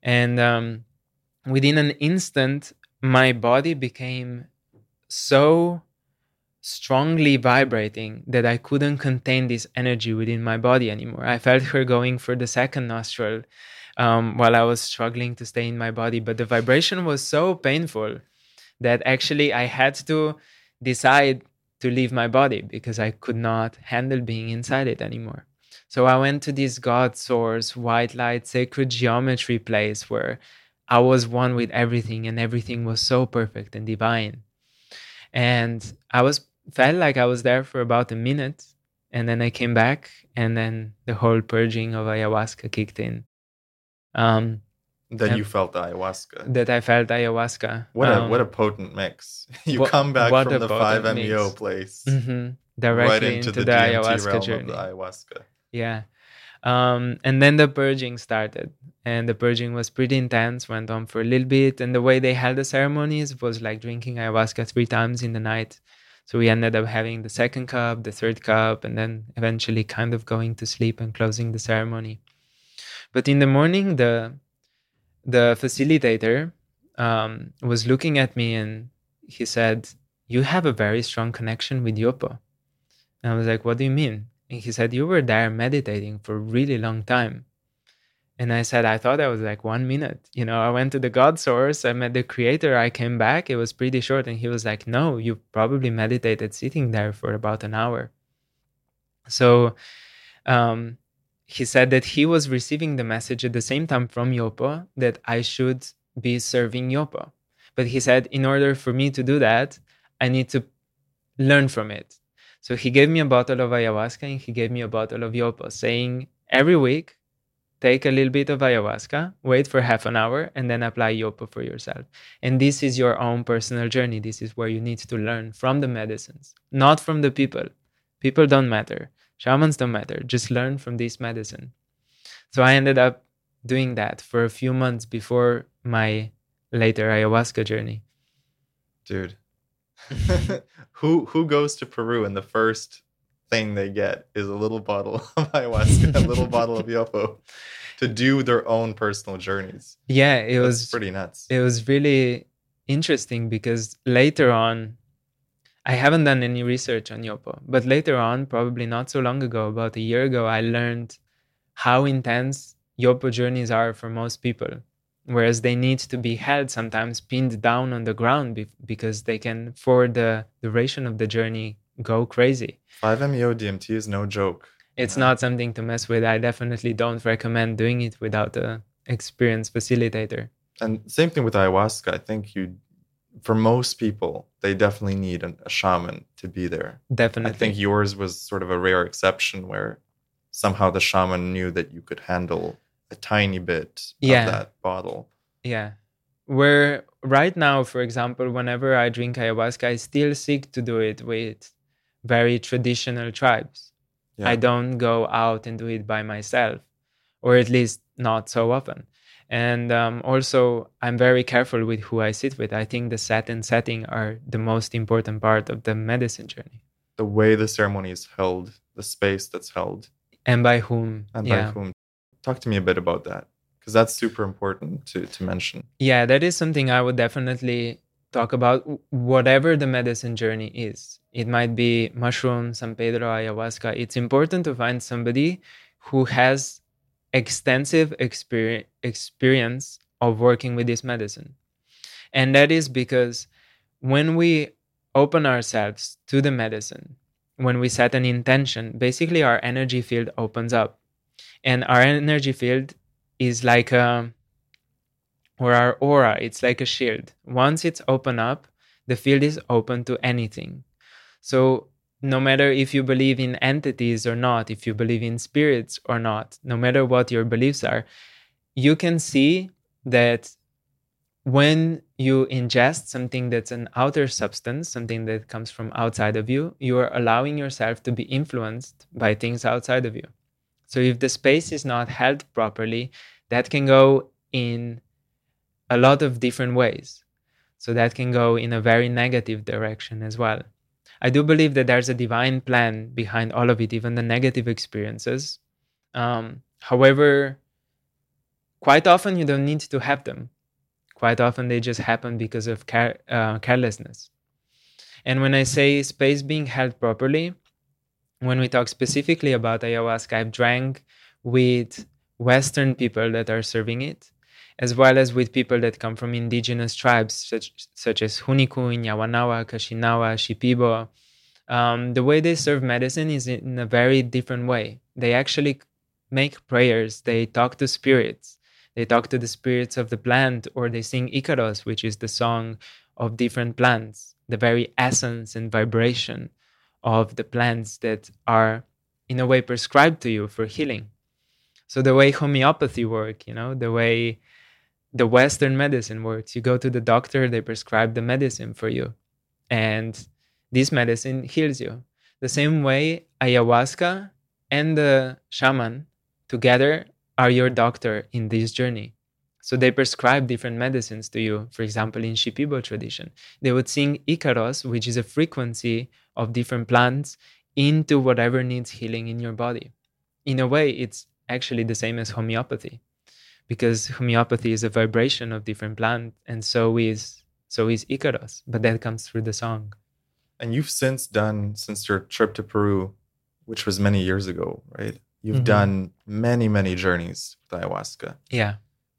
And um, within an instant, my body became so strongly vibrating that I couldn't contain this energy within my body anymore. I felt her going for the second nostril um, while I was struggling to stay in my body. But the vibration was so painful that actually I had to decide to leave my body because I could not handle being inside it anymore. So I went to this God source, white light, sacred geometry place where I was one with everything and everything was so perfect and divine. And I was felt like I was there for about a minute and then I came back and then the whole purging of ayahuasca kicked in. Um, that you felt ayahuasca. That I felt ayahuasca. What a um, what a potent mix! [laughs] You what, come back from the five MEO place mm-hmm. directly right into, into the, the ayahuasca journey. The ayahuasca. Yeah, um, and then the purging started, and the purging was pretty intense. Went on for a little bit, and the way they held the ceremonies was like drinking ayahuasca three times in the night. So we ended up having the second cup, the third cup, and then eventually kind of going to sleep and closing the ceremony. But in the morning, the the facilitator um, was looking at me and he said, "You have a very strong connection with Yopo." And I was like, "What do you mean?" And he said, "You were there meditating for a really long time." And I said, I thought that was like one minute. You know, I went to the God source, I met the creator, I came back, it was pretty short. And he was like, No, you probably meditated sitting there for about an hour. So um, he said that he was receiving the message at the same time from Yopo that I should be serving Yopo. But he said, in order for me to do that, I need to learn from it. So he gave me a bottle of ayahuasca and he gave me a bottle of Yopo, saying, every week, take a little bit of ayahuasca, wait for half an hour, and then apply Yopo for yourself. And this is your own personal journey. This is where you need to learn from the medicines, not from the people. People don't matter. Shamans don't matter. Just learn from this medicine. So I ended up doing that for a few months before my later ayahuasca journey. Dude. [laughs] who who goes to Peru and the first thing they get is a little bottle of [laughs] ayahuasca, a little bottle of yopo to do their own personal journeys. Yeah, it That's was pretty nuts. It was really interesting because later on I haven't done any research on Yopo, but later on, probably not so long ago, about a year ago, I learned how intense Yopo journeys are for most people. Whereas they need to be held sometimes pinned down on the ground be- because they can, for the duration of the journey, go crazy. 5-MeO DMT is no joke. It's not something to mess with. I definitely don't recommend doing it without a experienced facilitator. And same thing with ayahuasca. I think you for most people, they definitely need an, a shaman to be there. Definitely. I think yours was sort of a rare exception where somehow the shaman knew that you could handle a tiny bit yeah. of that bottle. Yeah. Where right now, for example, whenever I drink ayahuasca, I still seek to do it with very traditional tribes. Yeah. I don't go out and do it by myself, or at least not so often and um, also i'm very careful with who i sit with i think the set and setting are the most important part of the medicine journey the way the ceremony is held the space that's held and by whom and yeah. by whom talk to me a bit about that because that's super important to, to mention. Yeah, that is something I would definitely talk about. Whatever the medicine journey is, it might be mushroom, San Pedro, ayahuasca. It's important to find somebody who has extensive experience experience of working with this medicine. And that is because when we open ourselves to the medicine, when we set an intention, basically our energy field opens up. And our energy field is like a, or our aura, it's like a shield. Once it's open up, the field is open to anything. So no matter if you believe in entities or not, if you believe in spirits or not, no matter what your beliefs are, you can see that when you ingest something that's an outer substance, something that comes from outside of you, you are allowing yourself to be influenced by things outside of you. So if the space is not held properly, that can go in a lot of different ways. So that can go in a very negative direction as well. I do believe that there's a divine plan behind all of it, even the negative experiences. Um, however, quite often you don't need to have them. Quite often they just happen because of care, uh, carelessness. And when I say space being held properly, when we talk specifically about ayahuasca, I've drank with Western people that are serving it, as well as with people that come from indigenous tribes such, such as Hunikuin, Yawanawa, Kashinawa, Shipibo. Um, the way they serve medicine is in a very different way. They actually make prayers, they talk to spirits, they talk to the spirits of the plant, or they sing Icaros, which is the song of different plants, the very essence and vibration of the plants that are, in a way, prescribed to you for healing. So the way homeopathy work, you know, the way the Western medicine works, you go to the doctor, they prescribe the medicine for you, and this medicine heals you. The same way ayahuasca and the shaman together are your doctor in this journey. So they prescribe different medicines to you. For example, in Shipibo tradition, they would sing Icaros, which is a frequency of different plants, into whatever needs healing in your body. In a way, it's actually the same as homeopathy because homeopathy is a vibration of different plants and so is so is Icaros but that comes through the song. And you've since done since your trip to Peru which was many years ago right? You've mm-hmm. done many many journeys with ayahuasca. Yeah.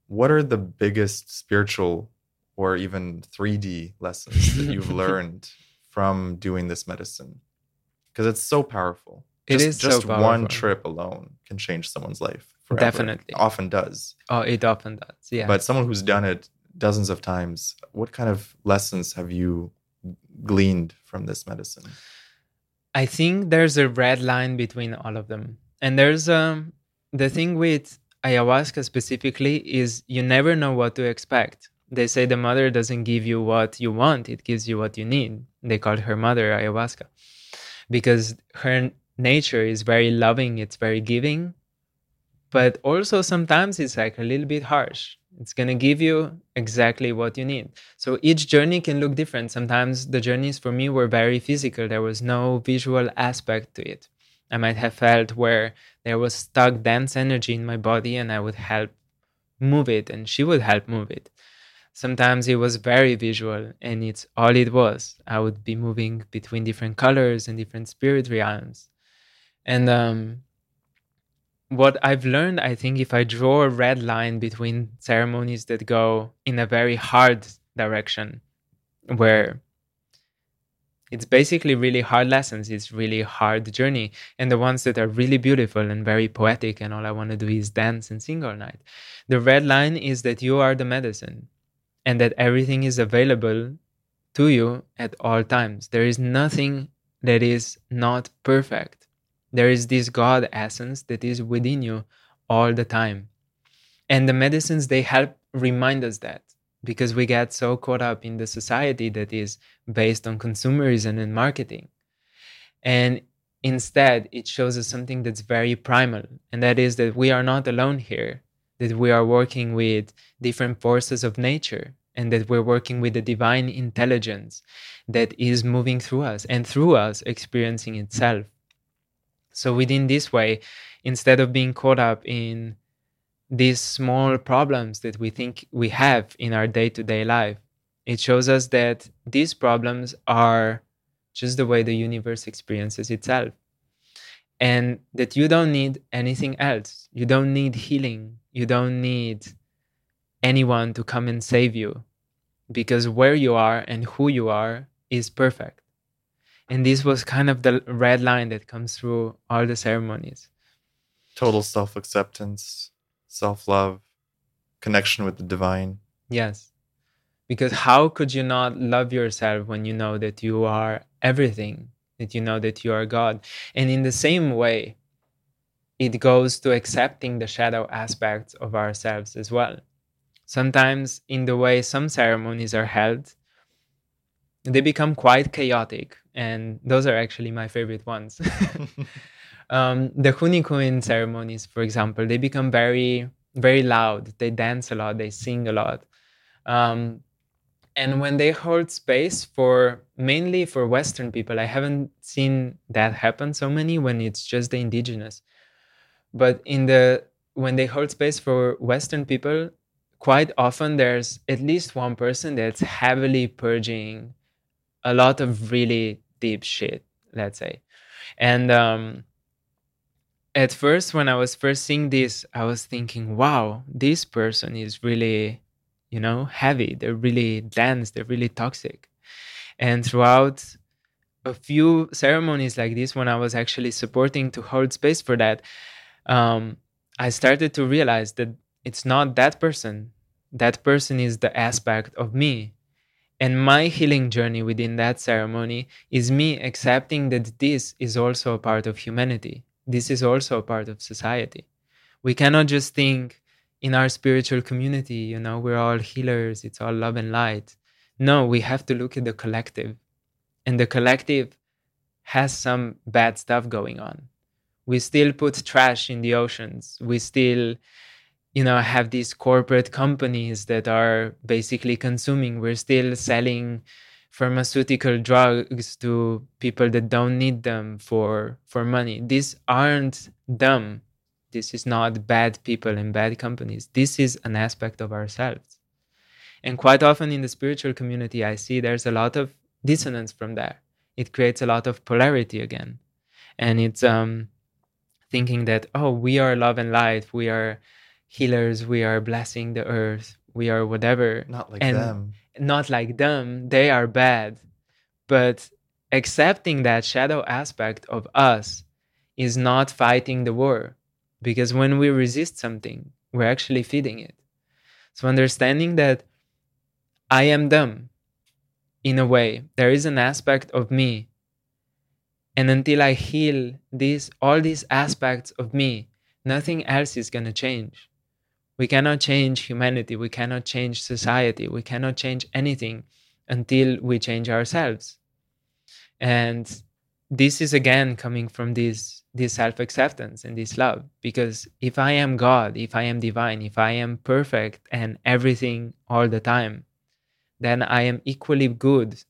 What are the biggest spiritual or even 3D lessons that you've [laughs] learned from doing this medicine? Because it's so powerful. It just, is just so one trip alone can change someone's life. Forever. Definitely, it often does. Oh, it often does. Yeah. But someone who's done it dozens of times, what kind of lessons have you gleaned from this medicine? I think there's a red line between all of them, and there's um the thing with ayahuasca specifically is you never know what to expect. They say the mother doesn't give you what you want; it gives you what you need. They call her mother ayahuasca because her nature is very loving, it's very giving, but also sometimes it's like a little bit harsh. It's going to give you exactly what you need. So each journey can look different. Sometimes the journeys for me were very physical, there was no visual aspect to it. I might have felt where there was stuck dense energy in my body and I would help move it and she would help move it sometimes it was very visual and it's all it was i would be moving between different colors and different spirit realms and um, what I've learned, I think, if I draw a red line between ceremonies that go in a very hard direction, where it's basically really hard lessons, it's really hard journey, and the ones that are really beautiful and very poetic, and all I want to do is dance and sing all night. The red line is that you are the medicine, and that everything is available to you at all times. There is nothing that is not perfect there is this God essence that is within you all the time. And the medicines, they help remind us that because we get so caught up in the society that is based on consumerism and marketing. And instead, it shows us something that's very primal, and that is that we are not alone here, that we are working with different forces of nature, and that we're working with the divine intelligence that is moving through us and through us experiencing itself. So within this way, instead of being caught up in these small problems that we think we have in our day to day life. It shows us that these problems are just the way the universe experiences itself. And that you don't need anything else. You don't need healing. You don't need anyone to come and save you because where you are and who you are is perfect. And this was kind of the red line that comes through all the ceremonies. Total self acceptance, self love, connection with the divine. Yes. Because how could you not love yourself when you know that you are everything, that you know that you are God? And in the same way, it goes to accepting the shadow aspects of ourselves as well. Sometimes, in the way some ceremonies are held, they become quite chaotic, and those are actually my favorite ones. [laughs] um, the Hunikuin ceremonies, for example, they become very, very loud. They dance a lot, they sing a lot. Um, and when they hold space for mainly for Western people, I haven't seen that happen so many when it's just the indigenous. But in the when they hold space for Western people, quite often there's at least one person that's heavily purging a lot of really deep shit, let's say. And um, at first, when I was first seeing this, I was thinking, wow, this person is really, you know, heavy. They're really dense. They're really toxic. And throughout a few ceremonies like this, when I was actually supporting to hold space for that, um, I started to realize that it's not that person. That person is the aspect of me. And my healing journey within that ceremony is me accepting that this is also a part of humanity. This is also a part of society. We cannot just think in our spiritual community, you know, we're all healers, it's all love and light. No, we have to look at the collective. And the collective has some bad stuff going on. We still put trash in the oceans. We still you know have these corporate companies that are basically consuming. We're still selling pharmaceutical drugs to people that don't need them for for money. These aren't dumb this is not bad people and bad companies. This is an aspect of ourselves. And quite often in the spiritual community i see there's a lot of dissonance from there it creates a lot of polarity again. And it's um thinking that oh we are love and light. We are healers, we are blessing the earth, we are whatever. Not like and them. Not like them. They are bad. But accepting that shadow aspect of us is not fighting the war. Because when we resist something, we're actually feeding it. So understanding that I am them in a way, there is an aspect of me. And until I heal these all these aspects of me, nothing else is gonna change. We cannot change humanity. We cannot change society. We cannot change anything until we change ourselves. And this is again coming from this this self-acceptance and this love because if i am god if i am divine if i am perfect and everything all the time then i am equally good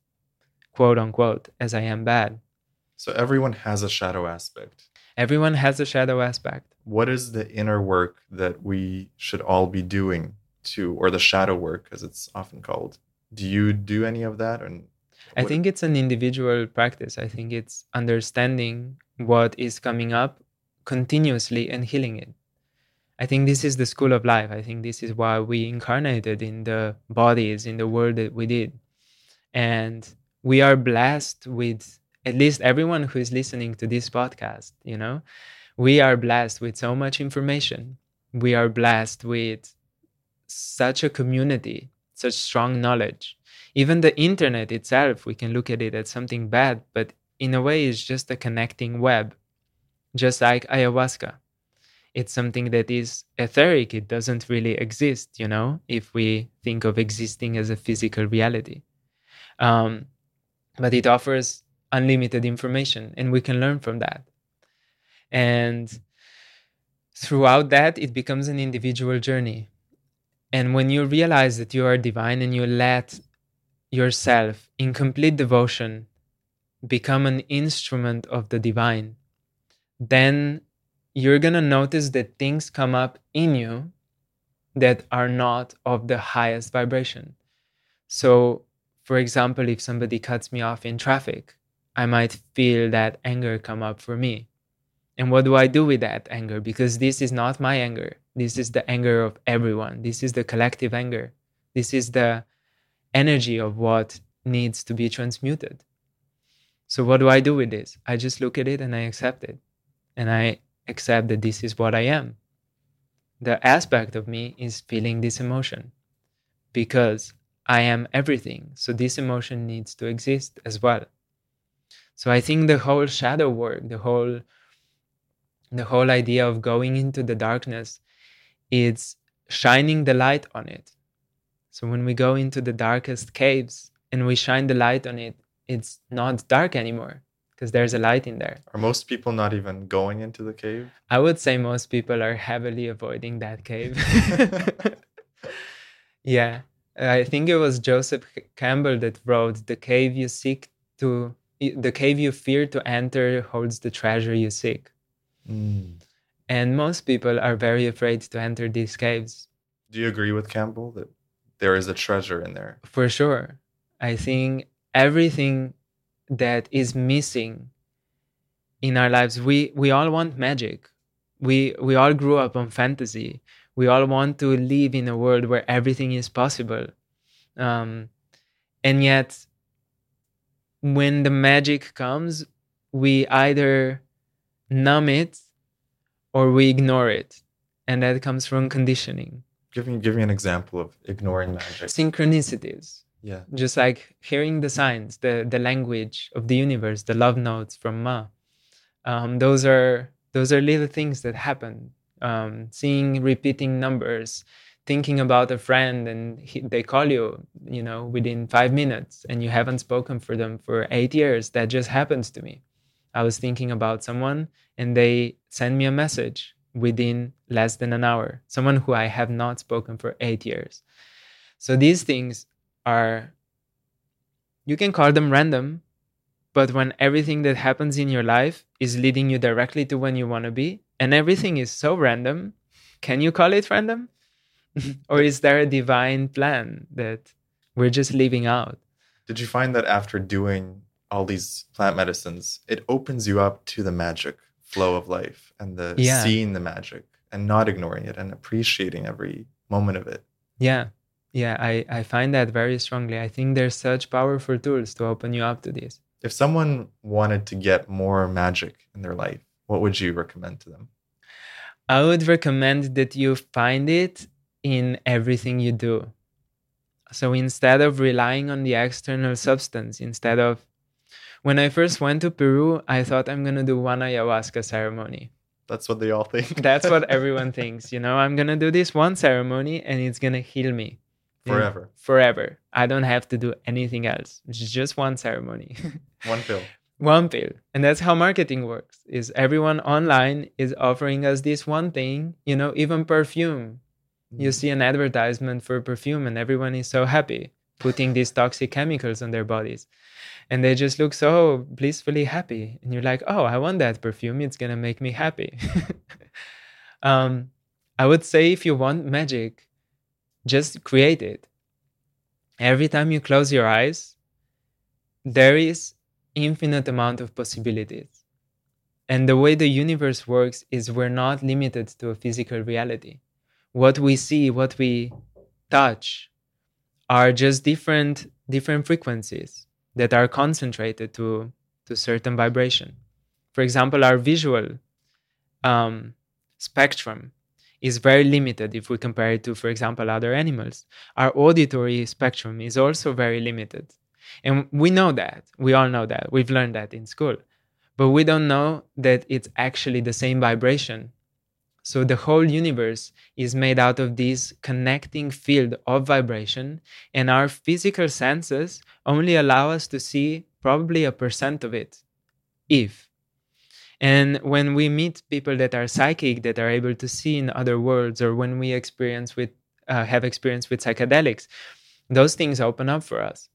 quote unquote as i am bad so everyone has a shadow aspect everyone has a shadow aspect. What is the inner work that we should all be doing to or the shadow work as it's often called? Do you do any of that and i think it's an individual practice. I think it's understanding what is coming up continuously and healing it. I think this is the school of life. I think this is why we incarnated in the bodies in the world that we did. And we are blessed with at least everyone who is listening to this podcast you know we are blessed with so much information. We are blessed with such a community, such strong knowledge. Even the internet itself, we can look at it as something bad, but in a way, it's just a connecting web, just like ayahuasca. It's something that is etheric. It doesn't really exist, you know, if we think of existing as a physical reality. Um, but it offers unlimited information, and we can learn from that. And throughout that, it becomes an individual journey. And when you realize that you are divine and you let yourself in complete devotion become an instrument of the divine, then you're going to notice that things come up in you that are not of the highest vibration. So, for example, if somebody cuts me off in traffic, I might feel that anger come up for me. And what do I do with that anger? Because this is not my anger. This is the anger of everyone. This is the collective anger. This is the energy of what needs to be transmuted. So, what do I do with this? I just look at it and I accept it. And I accept that this is what I am. The aspect of me is feeling this emotion because I am everything. So, this emotion needs to exist as well. So, I think the whole shadow work, the whole the whole idea of going into the darkness it's shining the light on it. So when we go into the darkest caves and we shine the light on it, it's not dark anymore because there's a light in there. Are most people not even going into the cave? I would say most people are heavily avoiding that cave. [laughs] yeah. I think it was Joseph Campbell that wrote the cave you seek to the cave you fear to enter holds the treasure you seek. Mm. And most people are very afraid to enter these caves. Do you agree with Campbell that there is a treasure in there? For sure. I think everything that is missing in our lives, we, we all want magic. We, we all grew up on fantasy. We all want to live in a world where everything is possible. Um, and yet, when the magic comes, we either numb it or we ignore it. And that comes from conditioning. Give me, give me an example of ignoring magic. Synchronicities. Yeah. Just like hearing the signs, the, the language of the universe, the love notes from Ma. Um, those are those are little things that happen. Um, seeing repeating numbers, thinking about a friend and he, they call you, you know, within five minutes and you haven't spoken for them for eight years. That just happens to me. I was thinking about someone and they send me a message within less than an hour, someone who I have not spoken for eight years. So these things are, you can call them random, but when everything that happens in your life is leading you directly to when you want to be, and everything is so random, can you call it random? [laughs] or is there a divine plan that we're just leaving out? Did you find that after doing all these plant medicines, it opens you up to the magic flow of life and the yeah. seeing the magic and not ignoring it and appreciating every moment of it. Yeah. Yeah, I, I find that very strongly. I think there's such powerful tools to open you up to this. If someone wanted to get more magic in their life, what would you recommend to them? I would recommend that you find it in everything you do. So instead of relying on the external substance, instead of when I first went to Peru, I thought I'm gonna do one ayahuasca ceremony. That's what they all think. [laughs] That's what [laughs] everyone thinks. You know, I'm gonna do this one ceremony and it's gonna heal me forever. Forever. I don't have to do anything else. It's just one ceremony. [laughs] one pill. One pill. And that's how marketing works. Is everyone online is offering us this one thing, you know, even perfume. You mm. see an advertisement for perfume and everyone is so happy putting these toxic chemicals on their bodies. And they just look so blissfully happy. And you're like oh i want that perfume. It's gonna make me happy. [laughs] Um, i would say if you want magic just create it. Every time you close your eyes there is infinite amount of possibilities. And the way the universe works is we're not limited to a physical reality what we see what we touch are just different different frequencies that are concentrated to to certain vibration. For example, our visual um, spectrum is very limited if we compare it to, for example, other animals. Our auditory spectrum is also very limited. And we know that. We all know that. We've learned that in school. But we don't know that it's actually the same vibration so the whole universe is made out of this connecting field of vibration, and our physical senses only allow us to see probably a percent of it, if. And when we meet people that are psychic, that are able to see in other worlds, or when we experience with uh, have experience with psychedelics, those things open up for us,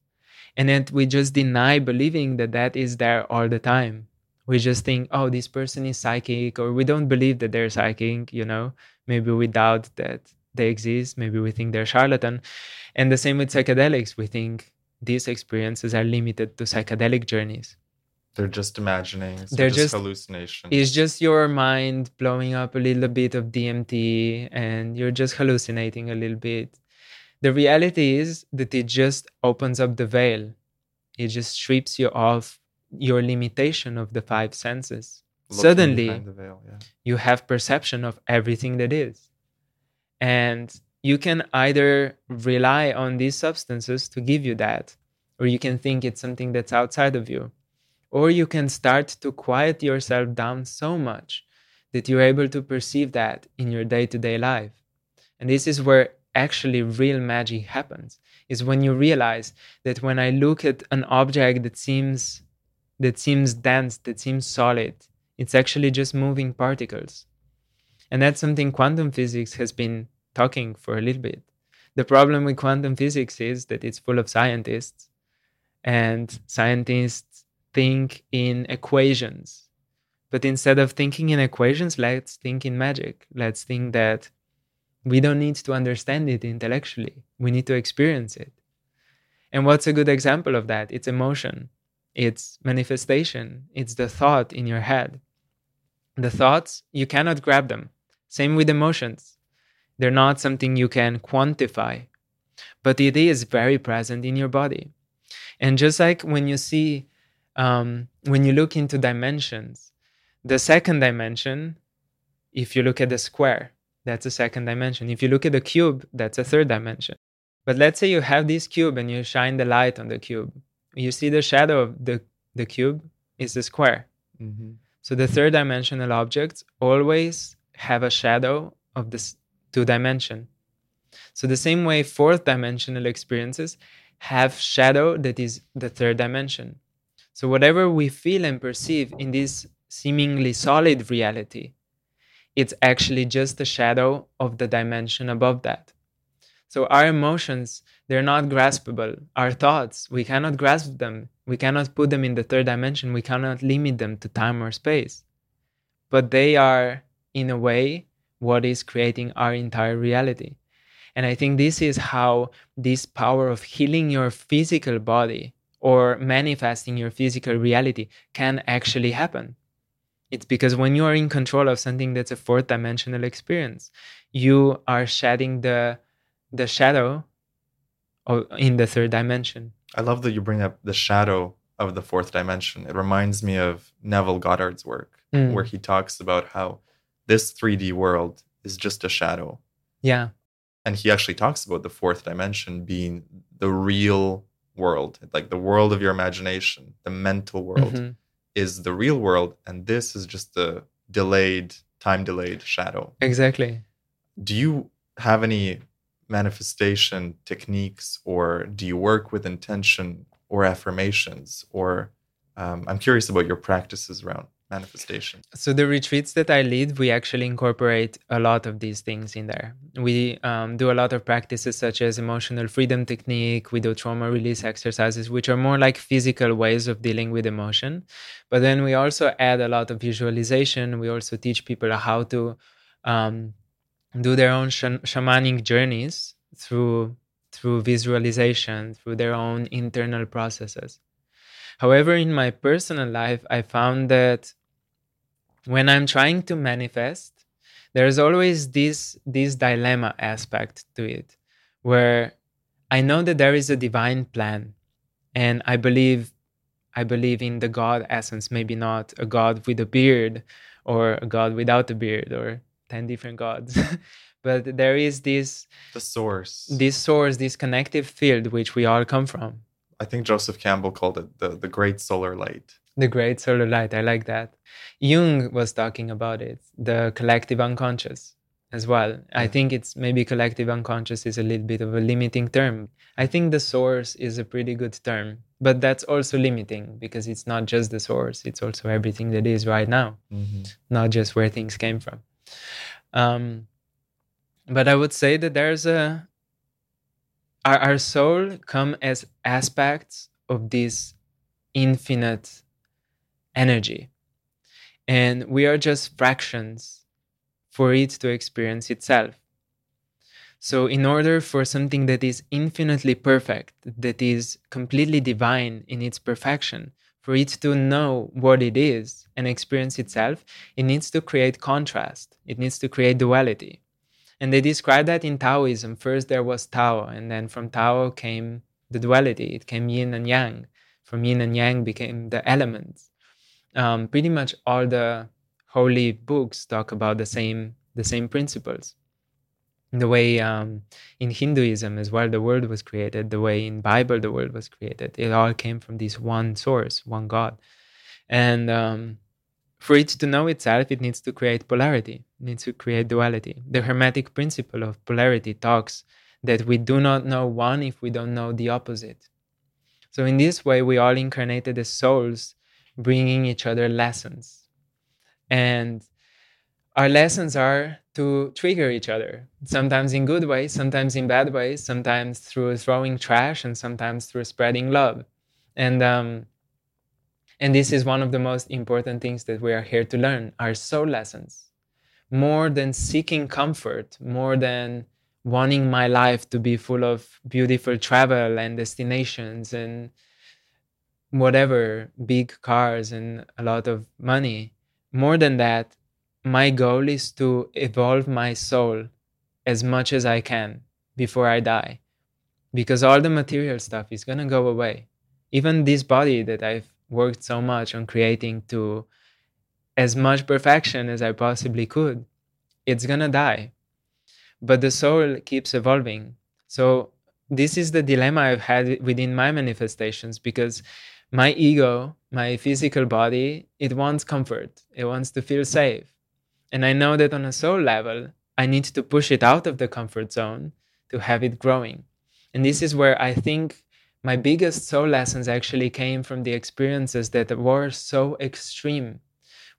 and then we just deny believing that that is there all the time we just think oh this person is psychic or we don't believe that they're psychic you know maybe we doubt that they exist. Maybe we think they're charlatan. And the same with psychedelics. We think these experiences are limited to psychedelic journeys. They're just imaginings. They're just, just- hallucinations. It's just your mind blowing up a little bit of DMT and you're just hallucinating a little bit. The reality is that it just opens up the veil. It just strips you off your limitation of the five senses. Looking Suddenly, veil, yeah. you have perception of everything that is. And you can either rely on these substances to give you that, or you can think it's something that's outside of you. Or you can start to quiet yourself down so much that you're able to perceive that in your day to day life. And this is where actually real magic happens is when you realize that when I look at an object that seems that seems dense, that seems solid, it's actually just moving particles. And that's something quantum physics has been talking for a little bit. The problem with quantum physics is that it's full of scientists, and scientists think in equations. But instead of thinking in equations, let's think in magic. Let's think that we don't need to understand it intellectually, we need to experience it. And what's a good example of that? It's emotion, it's manifestation, it's the thought in your head. The thoughts, you cannot grab them. Same with emotions. They're not something you can quantify, but it is very present in your body. And just like when you see, um, when you look into dimensions, the second dimension, if you look at the square, that's a second dimension. If you look at the cube, that's a third dimension. But let's say you have this cube and you shine the light on the cube. You see the shadow of the, the cube is the square. Mm-hmm. So the third dimensional objects always have a shadow of this two dimension. So the same way fourth dimensional experiences have shadow that is the third dimension. So whatever we feel and perceive in this seemingly solid reality, it's actually just a shadow of the dimension above that. So our emotions, they're not graspable. Our thoughts, we cannot grasp them. We cannot put them in the third dimension. We cannot limit them to time or space. But they are, in a way, what is creating our entire reality. And I think this is how this power of healing your physical body or manifesting your physical reality can actually happen. It's because when you are in control of something that's a fourth dimensional experience, you are shedding the the shadow of, in the third dimension. I love that you bring up the shadow of the fourth dimension. It reminds me of Neville Goddard's work, Mm. where he talks about how this 3D world is just a shadow. Yeah. And he actually talks about the fourth dimension being the real world, like the world of your imagination, the mental world Mhm. is the real world. And this is just the delayed, time delayed shadow. Exactly. Do you have any manifestation techniques or do you work with intention or affirmations or um, i'm curious about your practices around manifestation So the retreats that I lead, we actually incorporate a lot of these things in there. We um, do a lot of practices such as emotional freedom technique. We do trauma release exercises, which are more like physical ways of dealing with emotion. But then we also add a lot of visualization. We also teach people how to um, do their own sh- shamanic journeys through through visualization, through their own internal processes. However, in my personal life, I found that when I'm trying to manifest, there's always this this dilemma aspect to it, where I know that there is a divine plan, and I believe I believe in the God essence, maybe not a God with a beard or a God without a beard or ten different gods, [laughs] but there is this the source this source, this connective field which we all come from. i think joseph campbell called it the, the great solar light The great solar light. I like that. Jung was talking about it, the collective unconscious as well. I mm. think it's maybe collective unconscious is a little bit of a limiting term. I think the source is a pretty good term, but that's also limiting because it's not just the source, it's also everything that is right now, mm-hmm. not just where things came from. Um, but I would say that there's a our, our soul come as aspects of this infinite energy. And we are just fractions for it to experience itself. So, in order for something that is infinitely perfect, that is completely divine in its perfection, for it to know what it is and experience itself, it needs to create contrast. It needs to create duality. And they describe that in Taoism. First, there was Tao, and then from Tao came the duality. It came yin and yang. From yin and yang became the elements. Um, pretty much all the holy books talk about the same the same principles the way um, in Hinduism as well, the world was created, the way in Bible the world was created, it all came from this one source, one God. And um, for it to know itself, it needs to create polarity, it needs to create duality. The Hermetic principle of polarity talks that we do not know one if we don't know the opposite. So in this way, we all incarnated as souls, bringing each other lessons. And our lessons are to trigger each other, sometimes in good ways, sometimes in bad ways, sometimes through throwing trash, and sometimes through spreading love. And um, and this is one of the most important things that we are here to learn: our soul lessons. More than seeking comfort, more than wanting my life to be full of beautiful travel and destinations and whatever, big cars and a lot of money. More than that, my goal is to evolve my soul as much as I can before I die. Because all the material stuff is going to go away. Even this body that I've worked so much on creating to as much perfection as I possibly could, it's going to die. But the soul keeps evolving. So, this is the dilemma I've had within my manifestations because my ego, my physical body, it wants comfort, it wants to feel safe and I know that on a soul level, I need to push it out of the comfort zone to have it growing. And this is where I think my biggest soul lessons actually came from the experiences that were so extreme.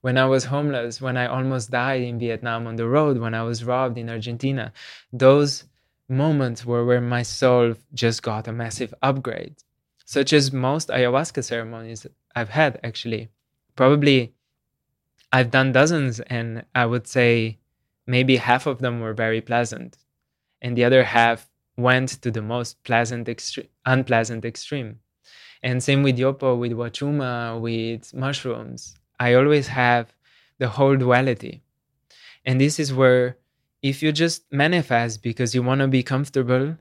When I was homeless, when I almost died in Vietnam on the road, when I was robbed in Argentina, those moments were where my soul just got a massive upgrade, such as most ayahuasca ceremonies I've had actually. Probably I've done dozens, and I would say maybe half of them were very pleasant, and the other half went to the most pleasant, extre- unpleasant extreme. And same with Yopo, with Wachuma, with mushrooms. I always have the whole duality. And this is where, if you just manifest because you want to be comfortable,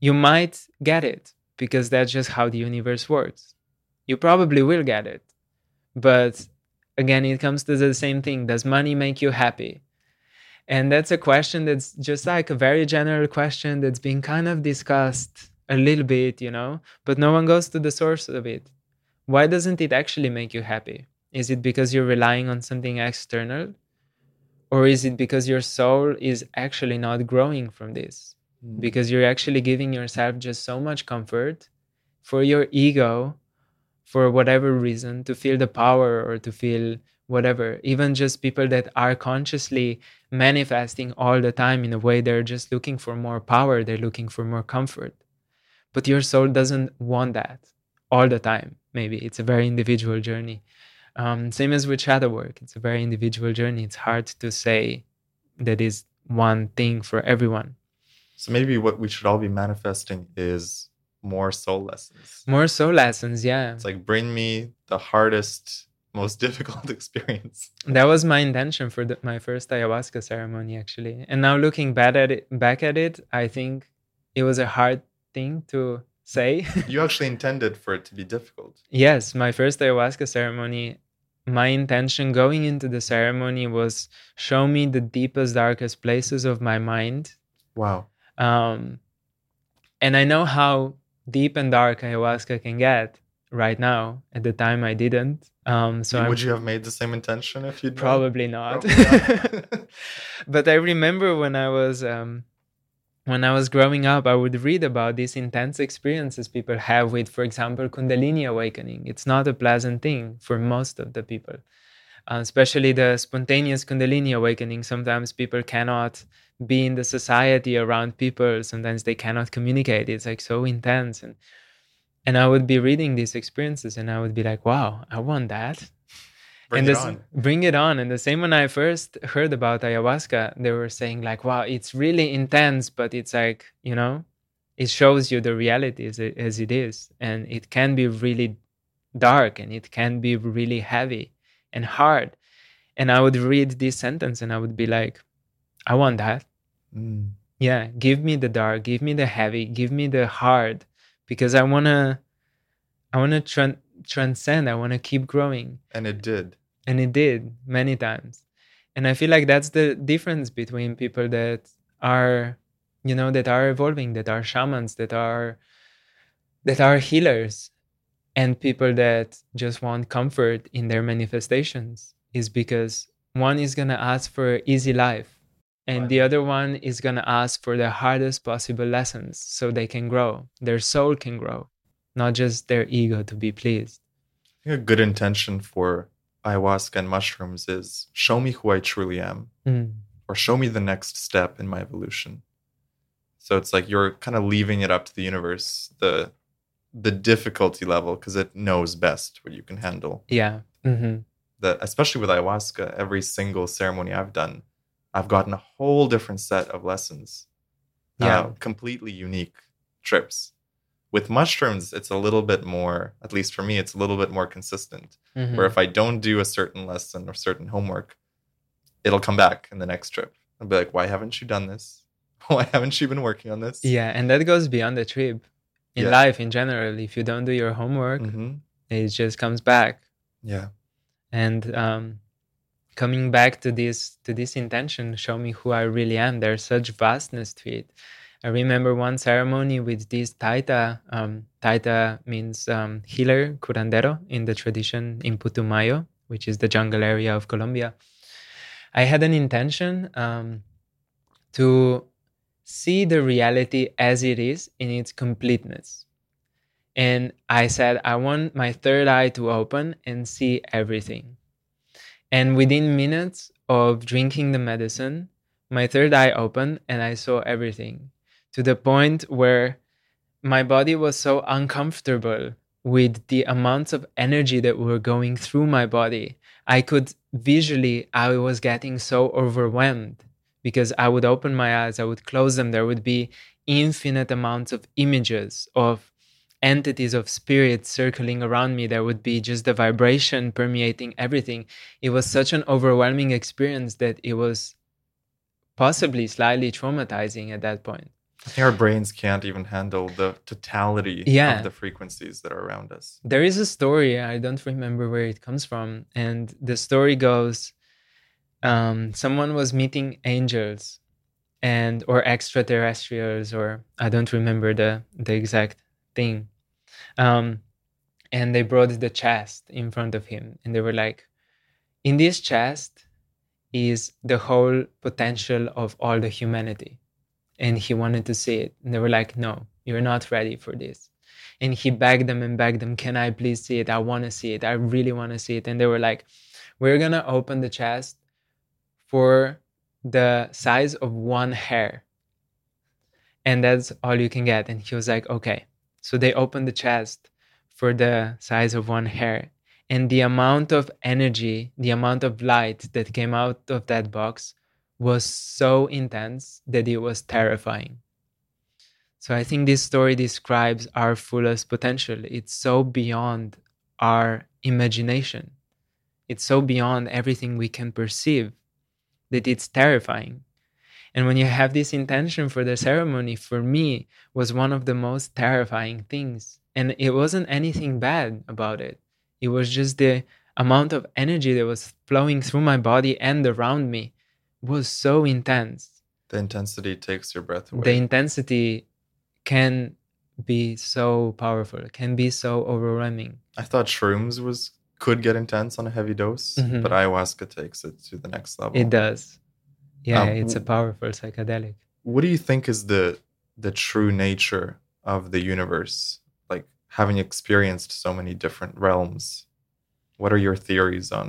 you might get it because that's just how the universe works. You probably will get it. But again, it comes to the same thing. Does money make you happy? And that's a question that's just like a very general question that's been kind of discussed a little bit, you know, but no one goes to the source of it. Why doesn't it actually make you happy? Is it because you're relying on something external? Or is it because your soul is actually not growing from this? Mm. Because you're actually giving yourself just so much comfort for your ego for whatever reason to feel the power or to feel whatever. Even just people that are consciously manifesting all the time in a way they're just looking for more power they're looking for more comfort. But your soul doesn't want that all the time maybe. It's a very individual journey. Um, same as with shadow work. It's a very individual journey. It's hard to say that is one thing for everyone. So maybe what we should all be manifesting is more soul lessons. More soul lessons, yeah. It's like bring me the hardest, most [laughs] difficult experience. That was my intention for the, my first ayahuasca ceremony, actually. And now looking back at it, back at it, I think it was a hard thing to say. [laughs] you actually intended for it to be difficult. Yes, my first ayahuasca ceremony. My intention going into the ceremony was show me the deepest, darkest places of my mind. Wow. Um, and I know how deep and dark ayahuasca can get right now. At the time, I didn't. Um, so would I'm, you have made the same intention if you'd probably not? Probably not. [laughs] [laughs] but I remember when I was um, when I was growing up, I would read about these intense experiences people have with, for example, Kundalini awakening. It's not a pleasant thing for most of the people, uh, especially the spontaneous Kundalini awakening. Sometimes people cannot be in the society around people sometimes they cannot communicate it's like so intense and and i would be reading these experiences and i would be like wow i want that [laughs] Bring and it this, on. bring it on. And the same when I first heard about ayahuasca, they were saying like, "Wow, it's really intense," but it's like you know, it shows you the reality as it, as it is, and it can be really dark, and it can be really heavy and hard. And I would read this sentence, and I would be like, "I want that." Mm. Yeah, give me the dark, give me the heavy, give me the hard, because I wanna, I wanna tran- transcend. I wanna keep growing And it did. and it did many times and i feel like that's the difference between people that are you know that are evolving that are shamans that are that are healers and people that just want comfort in their manifestations is because one is going to ask for easy life and the other one is going to ask for the hardest possible lessons so they can grow their soul can grow not just their ego to be pleased I think a good intention for ayahuasca and mushrooms is show me who I truly am, Mm. or show me the next step in my evolution. So it's like you're kind of leaving it up to the universe, the the difficulty level, because it knows best what you can handle. yeah hmm That especially with ayahuasca, every single ceremony I've done, I've gotten a whole different set of lessons. Yeah. Uh, completely unique trips. With mushrooms, it's a little bit more, at least for me, it's a little bit more consistent. Mhm. where if I don't do a certain lesson or certain homework, it'll come back in the next trip. I'll be like, why haven't you done this? [laughs] Why haven't you been working on this? Yeah, and that goes beyond the trip. In Yeah. life in general, if you don't do your homework, hmm it just comes back. Yeah. And um, coming back to this to this intention, show me who I really am. There's such vastness to it. I remember one ceremony with this taita. Um, taita means um, healer, curandero in the tradition in Putumayo, which is the jungle area of Colombia. I had an intention um, to see the reality as it is in its completeness. And I said, I want my third eye to open and see everything. And within minutes of drinking the medicine, my third eye opened and I saw everything to the point where my body was so uncomfortable with the amounts of energy that were going through my body. I could visually, I was getting so overwhelmed because I would open my eyes, I would close them. There would be infinite amounts of images of entities of spirits circling around me. There would be just the vibration permeating everything. It was such an overwhelming experience that it was possibly slightly traumatizing at that point. I think our brains can't even handle the totality Yeah. of the frequencies that are around us. There is a story, I don't remember where it comes from. And the story goes um, someone was meeting angels and or extraterrestrials or I don't remember the the exact thing. Um, and they brought the chest in front of him and they were like, in this chest is the whole potential of all the humanity. And he wanted to see it. And they were like, no, you're not ready for this. And he begged them and begged them, can I please see it? I want to see it. I really want to see it. And they were like, we're to open the chest for the size of one hair. And that's all you can get. And he was like, okay. So they opened the chest for the size of one hair. And the amount of energy, the amount of light that came out of that box was so intense that it was terrifying. So I think this story describes our fullest potential. It's so beyond our imagination. It's so beyond everything we can perceive that it's terrifying. And when you have this intention for the ceremony, for me, was one of the most terrifying things. And it wasn't anything bad about it. It was just the amount of energy that was flowing through my body and around me was so intense. The intensity takes your breath away. The intensity can be so powerful, can be so overwhelming. I thought shrooms was could get intense on a heavy dose, Mhm. but ayahuasca takes it to the next level. It does. Yeah, Um, it's a powerful psychedelic. what do you think is the the true nature of the universe like having experienced so many different realms what are your theories on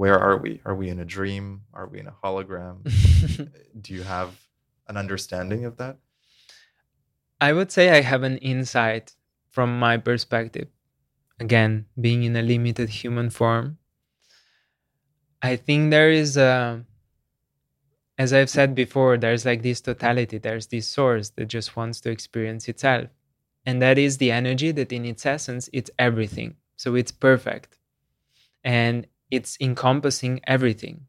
where are we are we in a dream are we in a hologram [laughs] do you have an understanding of that I would say I have an insight from my perspective. Again, being in a limited human form, I think there is a, as I've said before, there's like this totality, there's this source that just wants to experience itself. And that is the energy that in its essence, it's everything. So it's perfect. And it's encompassing everything.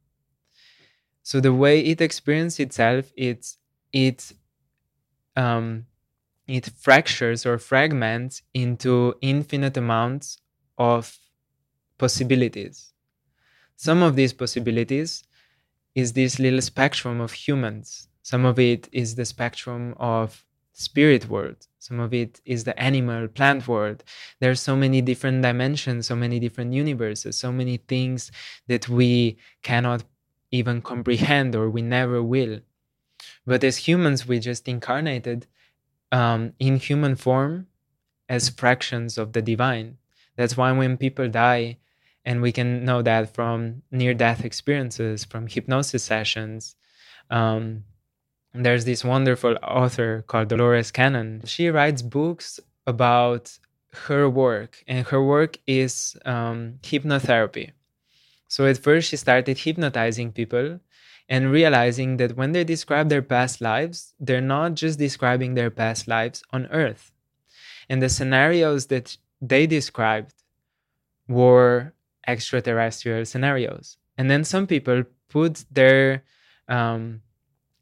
So the way it experiences itself, it's it um, it fractures or fragments into infinite amounts of possibilities. Some of these possibilities is this little spectrum of humans. Some of it is the spectrum of spirit world. Some of it is the animal plant world. There's so many different dimensions, so many different universes, so many things that we cannot even comprehend or we never will. But as humans, we just incarnated um, in human form as fractions of the divine. That's why when people die, and we can know that from near death experiences, from hypnosis sessions, um, there's this wonderful author called Dolores Cannon. She writes books about her work, and her work is um, hypnotherapy. So at first, she started hypnotizing people and realizing that when they describe their past lives, they're not just describing their past lives on Earth. And the scenarios that they described were extraterrestrial scenarios. And then some people put their um,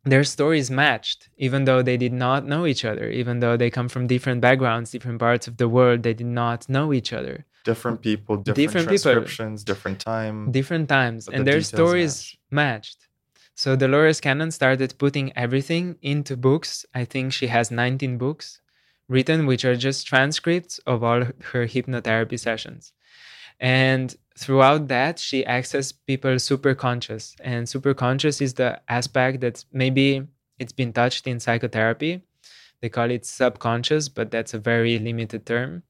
their stories matched, even though they did not know each other, even though they come from different backgrounds, different parts of the world, they did not know each other. Different people, different, different transcriptions, people, different time. Different times. And the their stories match. matched. So Dolores Cannon started putting everything into books. I think she has 19 books written, which are just transcripts of all her hypnotherapy sessions. And throughout that she accessed people super conscious and super conscious is the aspect that maybe it's been touched in psychotherapy they call it subconscious but that's a very limited term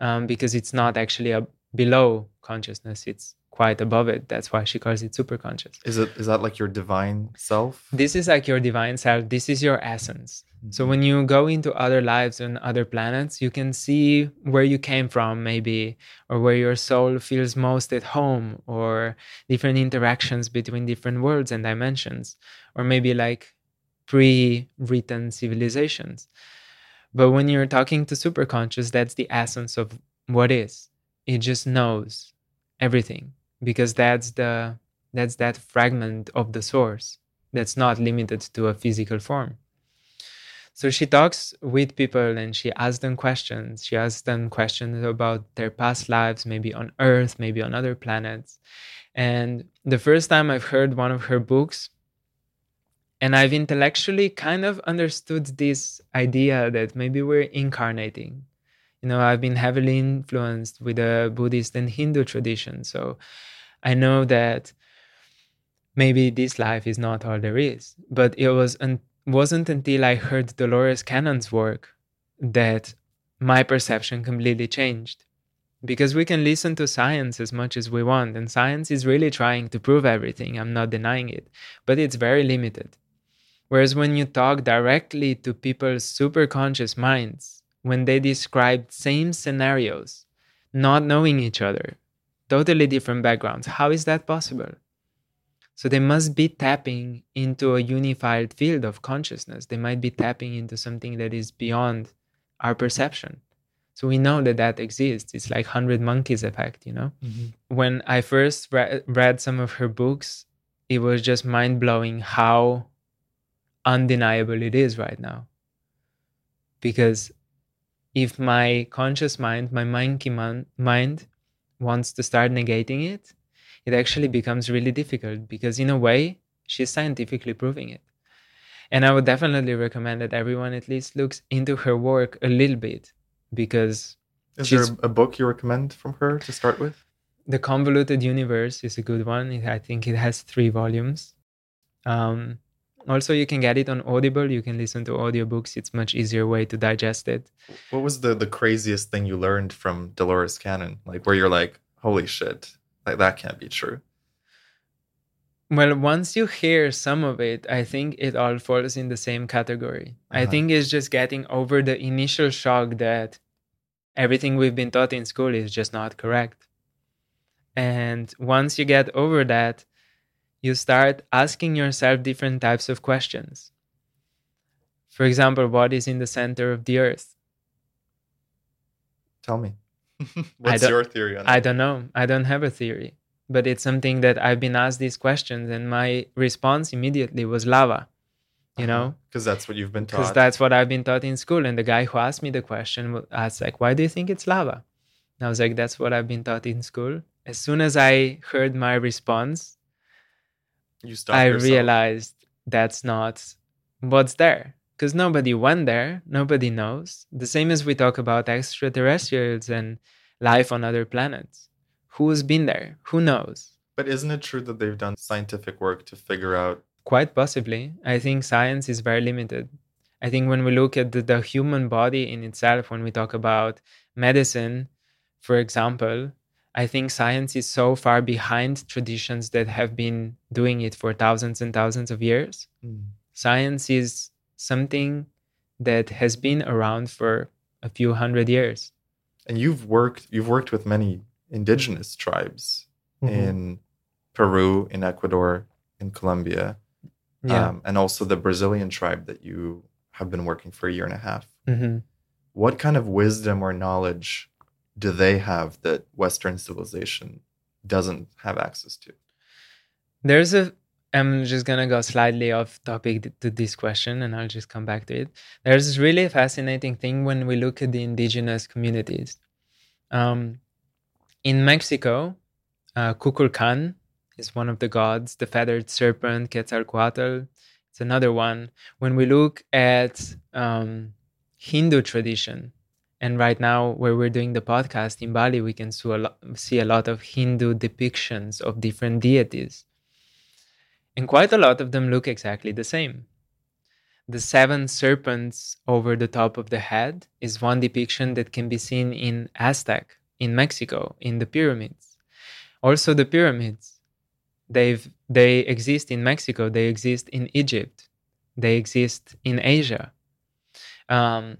um, because it's not actually a below consciousness it's quite above it. That's why she calls it superconscious. Is it is that like your divine self? This is like your divine self. This is your essence. Mm-hmm. So when you go into other lives and other planets, you can see where you came from, maybe, or where your soul feels most at home, or different interactions between different worlds and dimensions, or maybe like pre-written civilizations. But when you're talking to superconscious, that's the essence of what is. It just knows everything because that's the that's that fragment of the source that's not limited to a physical form. So she talks with people and she asks them questions. She asks them questions about their past lives maybe on earth maybe on other planets. And the first time i've heard one of her books and i've intellectually kind of understood this idea that maybe we're incarnating. You know i've been heavily influenced with the buddhist and hindu tradition. So I know that maybe this life is not all there is, but it was un- wasn't until I heard Dolores Cannon's work that my perception completely changed. Because we can listen to science as much as we want, and science is really trying to prove everything. I'm not denying it, but it's very limited. Whereas when you talk directly to people's superconscious minds, when they describe same scenarios, not knowing each other, totally different backgrounds. How is that possible? So they must be tapping into a unified field of consciousness. They might be tapping into something that is beyond our perception. So we know that that exists. It's like 100 Monkeys effect, you know? Mm-hmm. When I first re- read some of her books, it was just mind blowing how undeniable it is right now. Because if my conscious mind, my monkey man- mind, wants to start negating it, it actually becomes really difficult because, in a way, she's scientifically proving it. And I would definitely recommend that everyone at least looks into her work a little bit because. Is there a book you recommend from her to start with? The Convoluted Universe is a good one. I think it has three volumes. Um, also, you can get it on Audible. You can listen to audiobooks. It's much easier way to digest it. What was the the craziest thing you learned from Dolores Cannon? Like where you're like, holy shit, like that can't be true. Well, once you hear some of it, I think it all falls in the same category. Uh-huh. I think it's just getting over the initial shock that everything we've been taught in school is just not correct. And once you get over that, you start asking yourself different types of questions. For example, what is in the center of the earth? Tell me. [laughs] What's your theory on that? I don't know. I don't have a theory, but it's something that I've been asked these questions, and my response immediately was lava. You uh-huh. know, because that's what you've been taught. Because that's what I've been taught in school. And the guy who asked me the question asked, like, "Why do you think it's lava?" And I was like, "That's what I've been taught in school." As soon as I heard my response, you I yourself. realized that's not what's there because nobody went there, nobody knows. The same as we talk about extraterrestrials and life on other planets. Who's been there? Who knows? But isn't it true that they've done scientific work to figure out? Quite possibly. I think science is very limited. I think when we look at the, the human body in itself, when we talk about medicine, for example, I think science is so far behind traditions that have been doing it for thousands and thousands of years. Mm. Science is something that has been around for a few hundred years. And you've worked you've worked with many indigenous tribes mm-hmm. in Peru, in Ecuador, in Colombia, yeah. Um, and also the Brazilian tribe that you have been working for a year and a half. Mm-hmm. What kind of wisdom or knowledge do they have that Western civilization doesn't have access to? There's a I'm just gonna go slightly off topic to this question, and I'll just come back to it. There's this really fascinating thing when we look at the indigenous communities. Um, in Mexico, uh, Kukulkan is one of the gods. The feathered serpent, Quetzalcoatl, it's another one. When we look at um, Hindu tradition, and right now where we're doing the podcast in Bali, we can see a, lot, see a lot of Hindu depictions of different deities and quite a lot of them look exactly the same. The seven serpents over the top of the head is one depiction that can be seen in Aztec, in Mexico, in the pyramids. Also, the pyramids, they've, they exist in Mexico, they exist in Egypt, they exist in Asia. Um,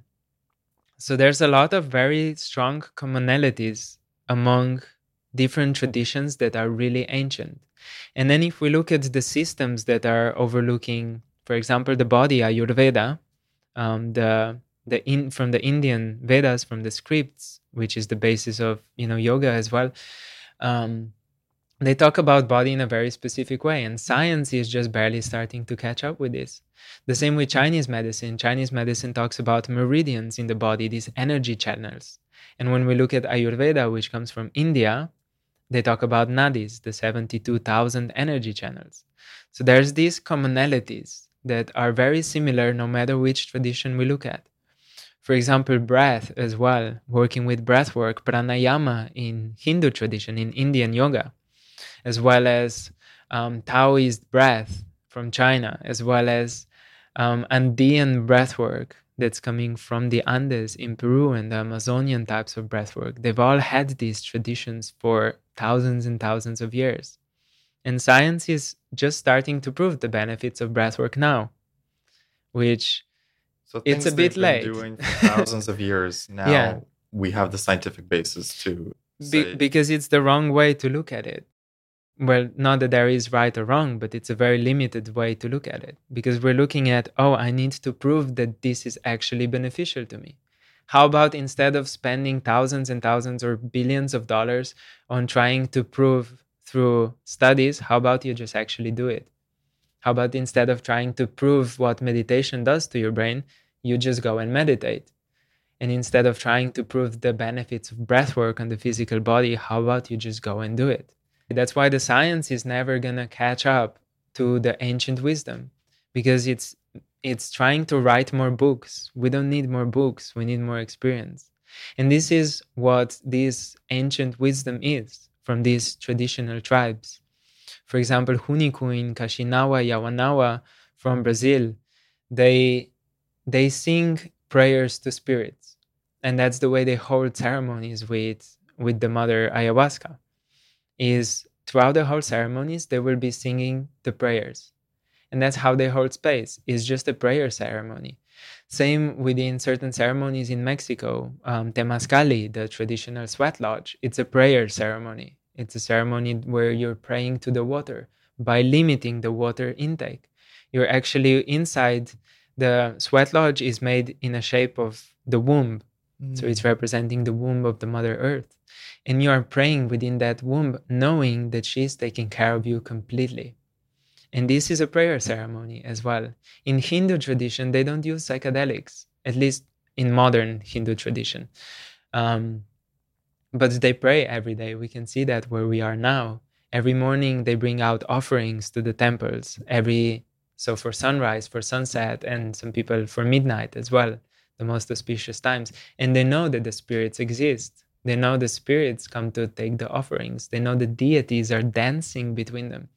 so there's a lot of very strong commonalities among different traditions that are really ancient. And then if we look at the systems that are overlooking, for example, the body, Ayurveda, um, the the in from the Indian Vedas, from the scripts, which is the basis of you know yoga as well. Um, they talk about body in a very specific way, and science is just barely starting to catch up with this. The same with Chinese medicine. Chinese medicine talks about meridians in the body, these energy channels. And when we look at Ayurveda, which comes from India, they talk about nadis, the 72,000 energy channels. So there's these commonalities that are very similar no matter which tradition we look at. For example, breath as well, working with breath work, pranayama in Hindu tradition, in Indian yoga, as well as um, Taoist breath from China, as well as um, Andean breathwork that's coming from the Andes in Peru and the Amazonian types of breathwork. They've all had these traditions for thousands and thousands of years. And science is just starting to prove the benefits of breathwork now, which so it's a bit late. doing for [laughs] thousands of years now, yeah. we have the scientific basis to. Be- because it's the wrong way to look at it well, not that there is right or wrong, but it's a very limited way to look at it because we're looking at, oh, I need to prove that this is actually beneficial to me. How about instead of spending thousands and thousands or billions of dollars on trying to prove through studies, how about you just actually do it? How about instead of trying to prove what meditation does to your brain, you just go and meditate? And instead of trying to prove the benefits of breath work on the physical body, how about you just go and do it? That's why the science is never gonna catch up to the ancient wisdom because it's it's trying to write more books. We don't need more books, we need more experience. And this is what this ancient wisdom is from these traditional tribes. For example, Huni Kuin Kaxinawa, Yawanawa from Brazil, they they sing prayers to spirits. And that's the way they hold ceremonies with with the mother ayahuasca is throughout the whole ceremonies they will be singing the prayers and that's how they hold space it's just a prayer ceremony same within certain ceremonies in mexico um, temazcali the traditional sweat lodge it's a prayer ceremony it's a ceremony where you're praying to the water by limiting the water intake. You're actually inside the sweat lodge is made in a shape of the womb. Mm. So it's representing the womb of the Mother Earth. And you are praying within that womb, knowing that she is taking care of you completely. And this is a prayer ceremony as well. In Hindu tradition, they don't use psychedelics, at least in modern Hindu tradition. Um, but they pray every day. We can see that where we are now. Every morning they bring out offerings to the temples. Every so for sunrise, for sunset, and some people for midnight as well, the most auspicious times. And they know that the spirits exist. They know the spirits come to take the offerings. They know the deities are dancing between them.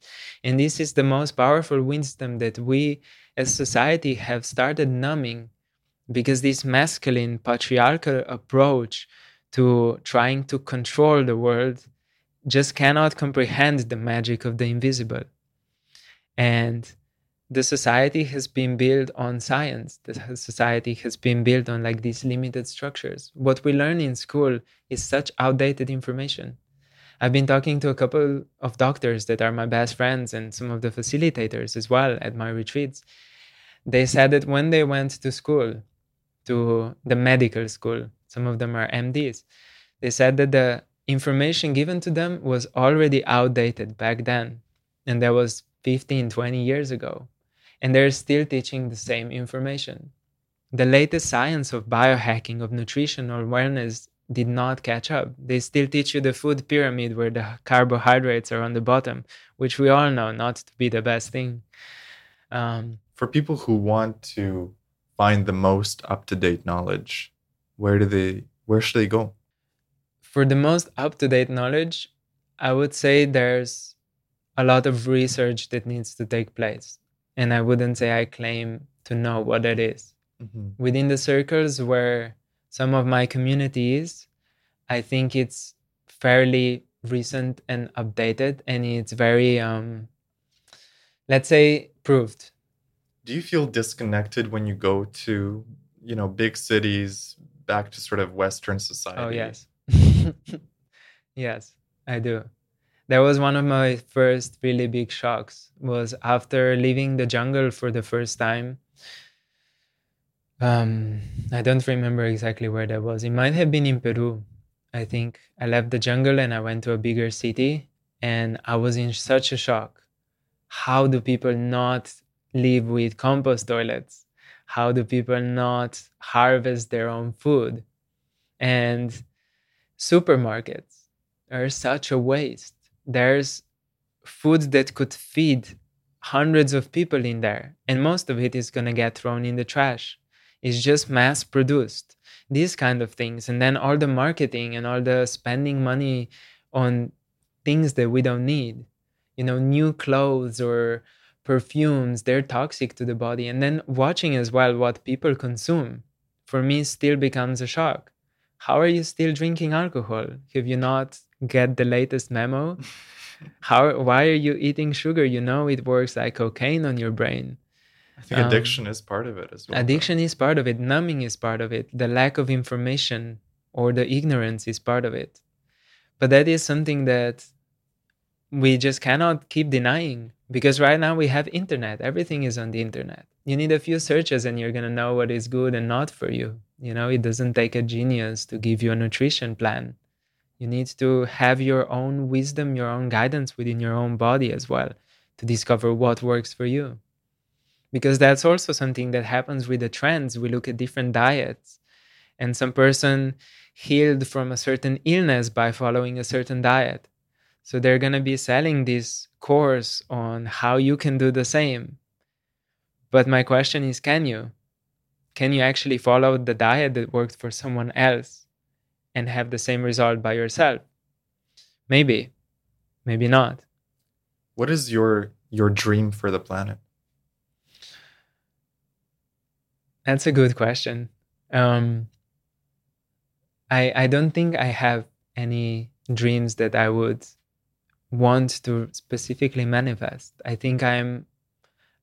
And this is the most powerful wisdom that we as society have started numbing because this masculine patriarchal approach to trying to control the world just cannot comprehend the magic of the invisible. And the society has been built on science. The society has been built on like these limited structures. What we learn in school is such outdated information. I've been talking to a couple of doctors that are my best friends and some of the facilitators as well at my retreats. They said that when they went to school, to the medical school, some of them are MDs. They said that the information given to them was already outdated back then. And that was 15, 20 years ago. And they're still teaching the same information. The latest science of biohacking, of nutritional wellness, did not catch up. They still teach you the food pyramid where the carbohydrates are on the bottom, which we all know not to be the best thing. Um, For people who want to find the most up to date knowledge, where do they where should they go for the most up to date knowledge i would say there's a lot of research that needs to take place and i wouldn't say i claim to know what it is. Mm-hmm. within the circles where some of my community is i think it's fairly recent and updated and it's very um let's say proved do you feel disconnected when you go to you know big cities back to sort of Western society. Oh yes, [laughs] yes, I do. That was one of my first really big shocks. Was after leaving the jungle for the first time. Um, I don't remember exactly where that was. It might have been in Peru. I think I left the jungle and I went to a bigger city, and I was in such a shock. How do people not live with compost toilets? how do people not harvest their own food? And supermarkets are such a waste. There's food that could feed hundreds of people in there, and most of it is going to get thrown in the trash. It's just mass produced, these kind of things. And then all the marketing and all the spending money on things that we don't need, you know, new clothes or perfumes they're toxic to the body and then watching as well what people consume for me still becomes a shock how are you still drinking alcohol? Have you not get the latest memo? [laughs] How why are you eating sugar? You know it works like cocaine on your brain. I think um, addiction is part of it as well addiction is part of it. Numbing is part of it. The lack of information or the ignorance is part of it. But that is something that we just cannot keep denying because right now we have internet. Everything is on the internet. You need a few searches and you're going to know what is good and not for you you know it doesn't take a genius to give you a nutrition plan you need to have your own wisdom your own guidance within your own body as well to discover what works for you because that's also something that happens with the trends we look at different diets and some person healed from a certain illness by following a certain diet so they're going to be selling this course on how you can do the same. But my question is can you? Can you actually follow the diet that worked for someone else and have the same result by yourself? Maybe. Maybe not. What is your your dream for the planet? That's a good question. Um, I I don't think I have any dreams that I would want to specifically manifest. I think I'm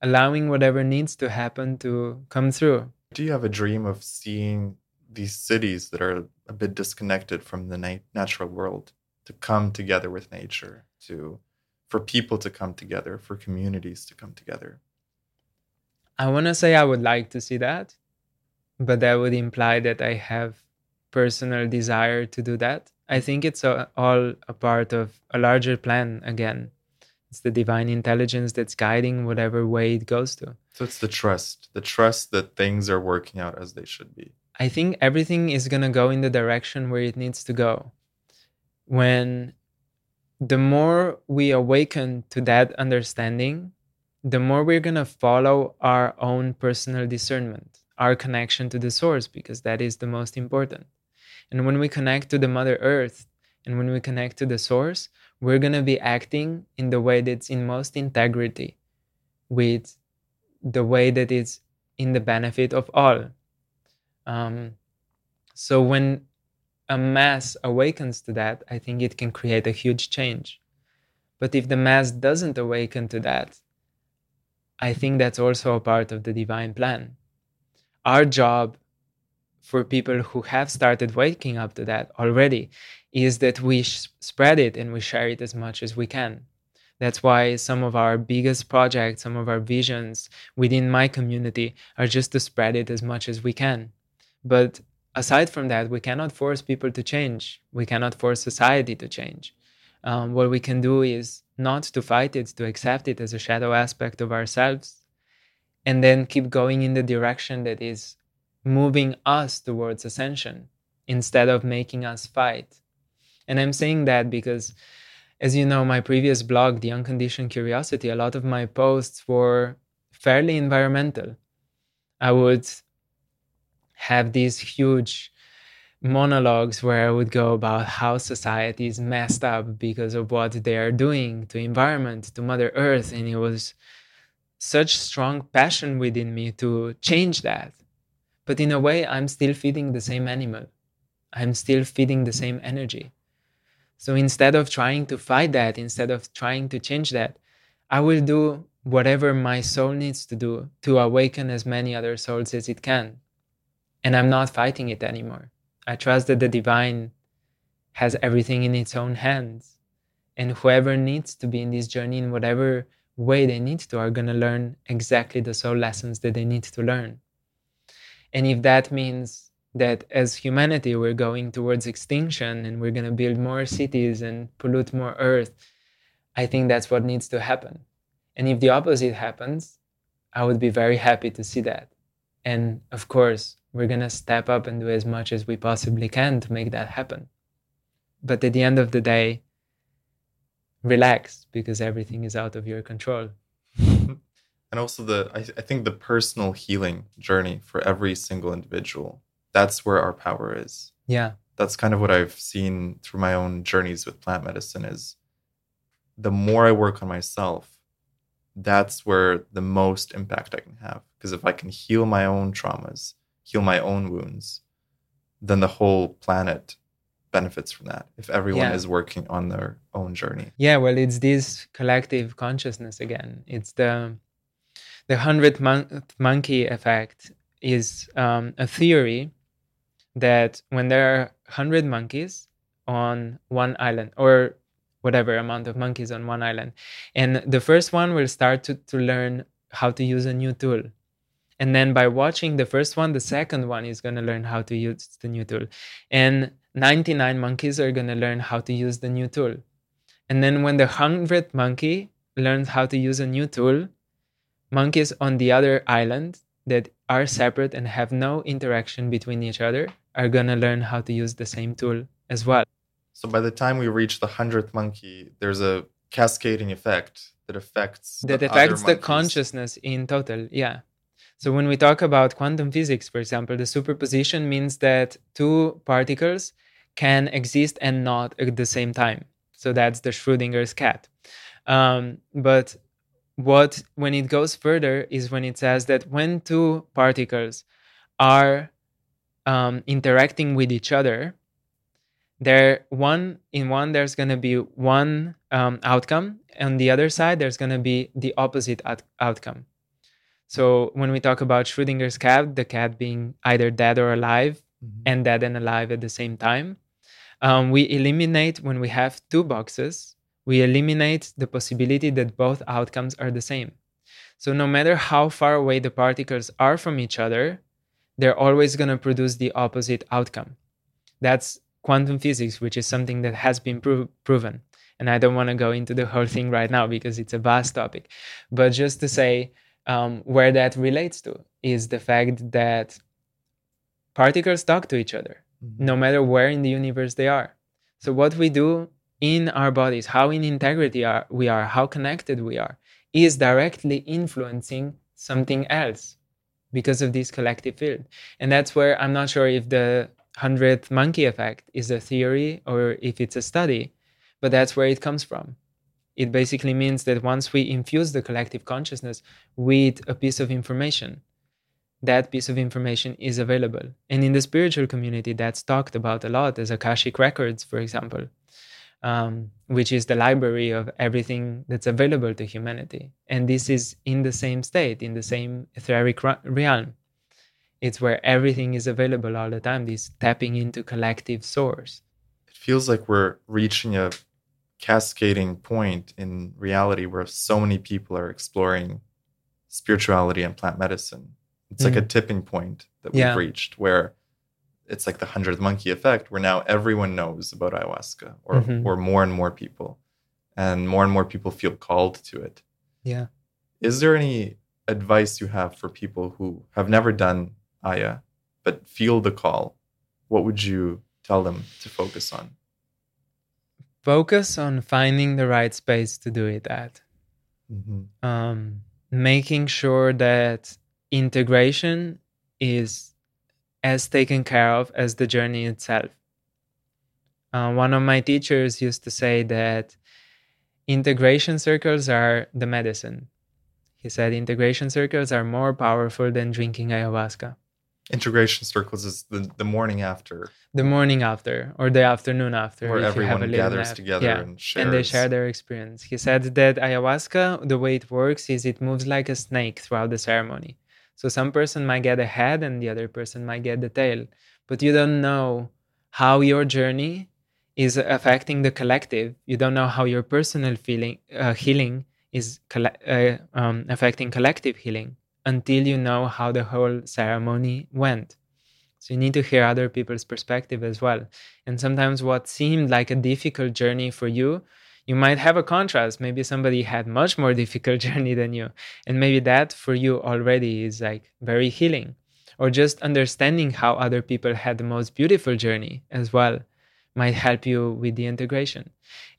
allowing whatever needs to happen to come through. Do you have a dream of seeing these cities that are a bit disconnected from the na- natural world to come together with nature to for people to come together, for communities to come together? I want to say I would like to see that, but that would imply that I have personal desire to do that. I think it's a, all a part of a larger plan again. It's the divine intelligence that's guiding whatever way it goes to. So it's the trust, the trust that things are working out as they should be. I think everything is going to go in the direction where it needs to go. When the more we awaken to that understanding, the more we're going to follow our own personal discernment, our connection to the source, because that is the most important. And when we connect to the Mother Earth and when we connect to the source, we're going to be acting in the way that's in most integrity with the way that it's in the benefit of all. Um, so when a mass awakens to that, I think it can create a huge change. But if the mass doesn't awaken to that, I think that's also a part of the divine plan. Our job for people who have started waking up to that already is that we sh- spread it and we share it as much as we can. That's why some of our biggest projects, some of our visions within my community are just to spread it as much as we can. But aside from that, we cannot force people to change. We cannot force society to change. Um, what we can do is not to fight it, to accept it as a shadow aspect of ourselves, and then keep going in the direction that is moving us towards ascension instead of making us fight. And I'm saying that because, as you know, my previous blog, The Unconditioned Curiosity, a lot of my posts were fairly environmental. I would have these huge monologues where I would go about how society is messed up because of what they are doing to environment, to Mother Earth. And it was such strong passion within me to change that but in a way, I'm still feeding the same animal. I'm still feeding the same energy. So instead of trying to fight that, instead of trying to change that, I will do whatever my soul needs to do to awaken as many other souls as it can. And I'm not fighting it anymore. I trust that the divine has everything in its own hands. And whoever needs to be in this journey in whatever way they need to are going to learn exactly the soul lessons that they need to learn. And if that means that as humanity we're going towards extinction and we're going to build more cities and pollute more earth, I think that's what needs to happen. And if the opposite happens, I would be very happy to see that. And of course, we're going to step up and do as much as we possibly can to make that happen. But at the end of the day, relax because everything is out of your control. [laughs] and also the I, I think the personal healing journey for every single individual that's where our power is. Yeah. That's kind of what i've seen through my own journeys with plant medicine is the more i work on myself that's where the most impact i can have. Because if i can heal my own traumas heal my own wounds then the whole planet benefits from that if everyone yeah. is working on their own journey. Yeah well it's this collective consciousness again. It's the the hundred mon- monkey effect is um, a theory that when there are hundred monkeys on one island or whatever amount of monkeys on one island and the first one will start to, to learn how to use a new tool. And then by watching the first one the second one is going to learn how to use the new tool. And 99 monkeys are going to learn how to use the new tool. And then when the 100th monkey learns how to use a new tool monkeys on the other island that are separate and have no interaction between each other are going to learn how to use the same tool as well. So by the time we reach the 100th monkey, there's a cascading effect that affects that the affects the consciousness in total. Yeah. So when we talk about quantum physics, for example, the superposition means that two particles can exist and not at the same time. So that's the Schrodinger's cat. Um, but what when it goes further is when it says that when two particles are um, interacting with each other there one in one there's going to be one um, outcome on the other side there's going to be the opposite out- outcome so when we talk about schrodinger's cat the cat being either dead or alive mm-hmm. and dead and alive at the same time um, we eliminate when we have two boxes We eliminate the possibility that both outcomes are the same. So, no matter how far away the particles are from each other, they're always going to produce the opposite outcome. That's quantum physics, which is something that has been pro- proven. And I don't want to go into the whole thing right now because it's a vast topic. But just to say um, where that relates to is the fact that particles talk to each other, mm-hmm. no matter where in the universe they are. So, what we do in our bodies, how in integrity are, we are, how connected we are, is directly influencing something else because of this collective field. And that's where I'm not sure if the hundredth monkey effect is a theory or if it's a study, but that's where it comes from. It basically means that once we infuse the collective consciousness with a piece of information, that piece of information is available. And in the spiritual community, that's talked about a lot as Akashic Records, for example um, which is the library of everything that's available to humanity. And this is in the same state, in the same etheric realm. It's where everything is available all the time, this tapping into collective source. It feels like we're reaching a cascading point in reality where so many people are exploring spirituality and plant medicine. It's mm. like a mm. tipping point that we've yeah. reached where it's like the hundredth monkey effect where now everyone knows about ayahuasca or mm-hmm. or more and more people and more and more people feel called to it. Yeah. Is there any advice you have for people who have never done aya but feel the call? What would you tell them to focus on? Focus on finding the right space to do it at. Mm-hmm. um, making sure that integration is as taken care of as the journey itself. Uh, one of my teachers used to say that integration circles are the medicine. He said integration circles are more powerful than drinking ayahuasca. Integration circles is the, the morning after. The morning after, or the afternoon after. Where everyone gathers together yeah. and shares. And they share their experience. He said that ayahuasca, the way it works is it moves like a snake throughout the ceremony. So some person might get a head and the other person might get the tail, but you don't know how your journey is affecting the collective. You don't know how your personal feeling uh, healing is uh, um, affecting collective healing until you know how the whole ceremony went. So you need to hear other people's perspective as well. And sometimes what seemed like a difficult journey for you you might have a contrast. Maybe somebody had much more [laughs] difficult journey than you. And maybe that for you already is like very healing. Or just understanding how other people had the most beautiful journey as well might help you with the integration.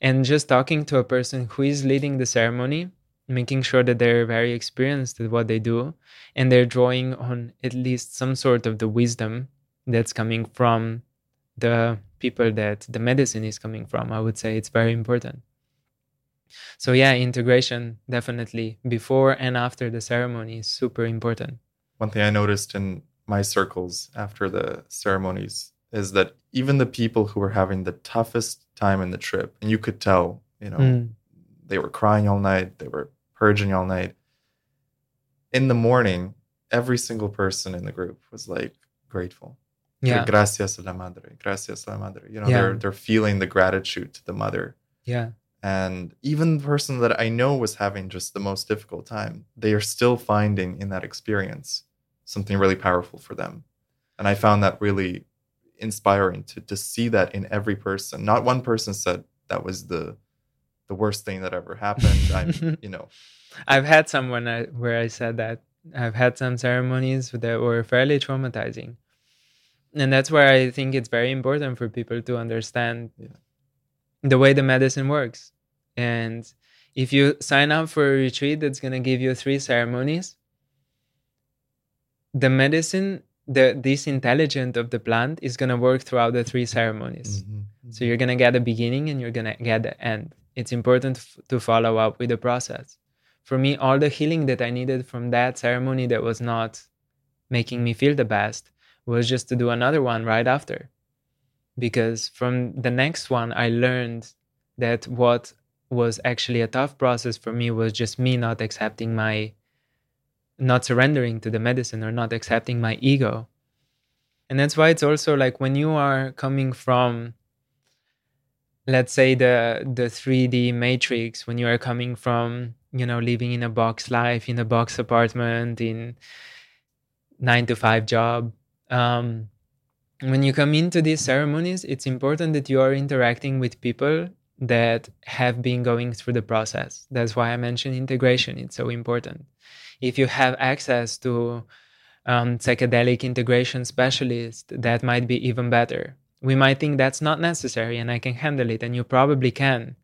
And just talking to a person who is leading the ceremony making sure that they're very experienced at what they do and they're drawing on at least some sort of the wisdom that's coming from the people that the medicine is coming from i would say it's very important so yeah, integration definitely before and after the ceremony is super important. One thing I noticed in my circles after the ceremonies is that even the people who were having the toughest time in the trip, and you could tell, you know, mm. they were crying all night, they were purging all night. In the morning, every single person in the group was like grateful. Yeah. Gracias a la madre. Gracias a la madre. You know, yeah. they're they're feeling the gratitude to the mother. Yeah. And even the person that I know was having just the most difficult time, they are still finding in that experience something really powerful for them. And I found that really inspiring to to see that in every person. Not one person said that was the the worst thing that ever happened. [laughs] I'm, you know, I've had someone uh, where I said that. I've had some ceremonies that were fairly traumatizing. And that's where I think it's very important for people to understand yeah. The way the medicine works. And if you sign up for a retreat that's going to give you three ceremonies, the medicine, the this intelligent of the plant is going to work throughout the three ceremonies. Mm-hmm. Mm-hmm. So you're going to get a beginning and you're going to get the end. It's important f- to follow up with the process. For me, all the healing that I needed from that ceremony that was not making me feel the best was just to do another one right after. Because from the next one, I learned that what was actually a tough process for me was just me not accepting my not surrendering to the medicine or not accepting my ego. And that's why it's also like when you are coming from let's say the the 3D matrix when you are coming from you know living in a box life in a box apartment in nine to five job um, when you come into these ceremonies it's important that you are interacting with people that have been going through the process that's why i mentioned integration it's so important if you have access to um, psychedelic integration specialist that might be even better we might think that's not necessary and I can handle it, and you probably can.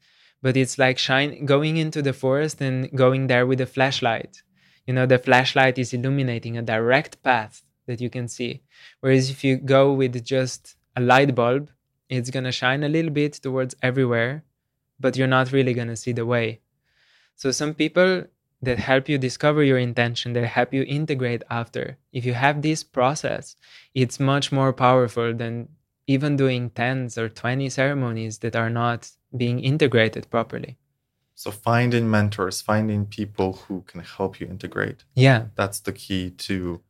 But it's like shine, going into the forest and going there with a flashlight. You know, the flashlight is illuminating a direct path that you can see. Whereas if you go with just a light bulb, it's going to shine a little bit towards everywhere, but you're not really going to see the way. So, some people that help you discover your intention, that help you integrate after, if you have this process, it's much more powerful than even doing tens or 20 ceremonies that are not being integrated properly. So finding mentors, finding people who can help you integrate. Yeah. That's the key to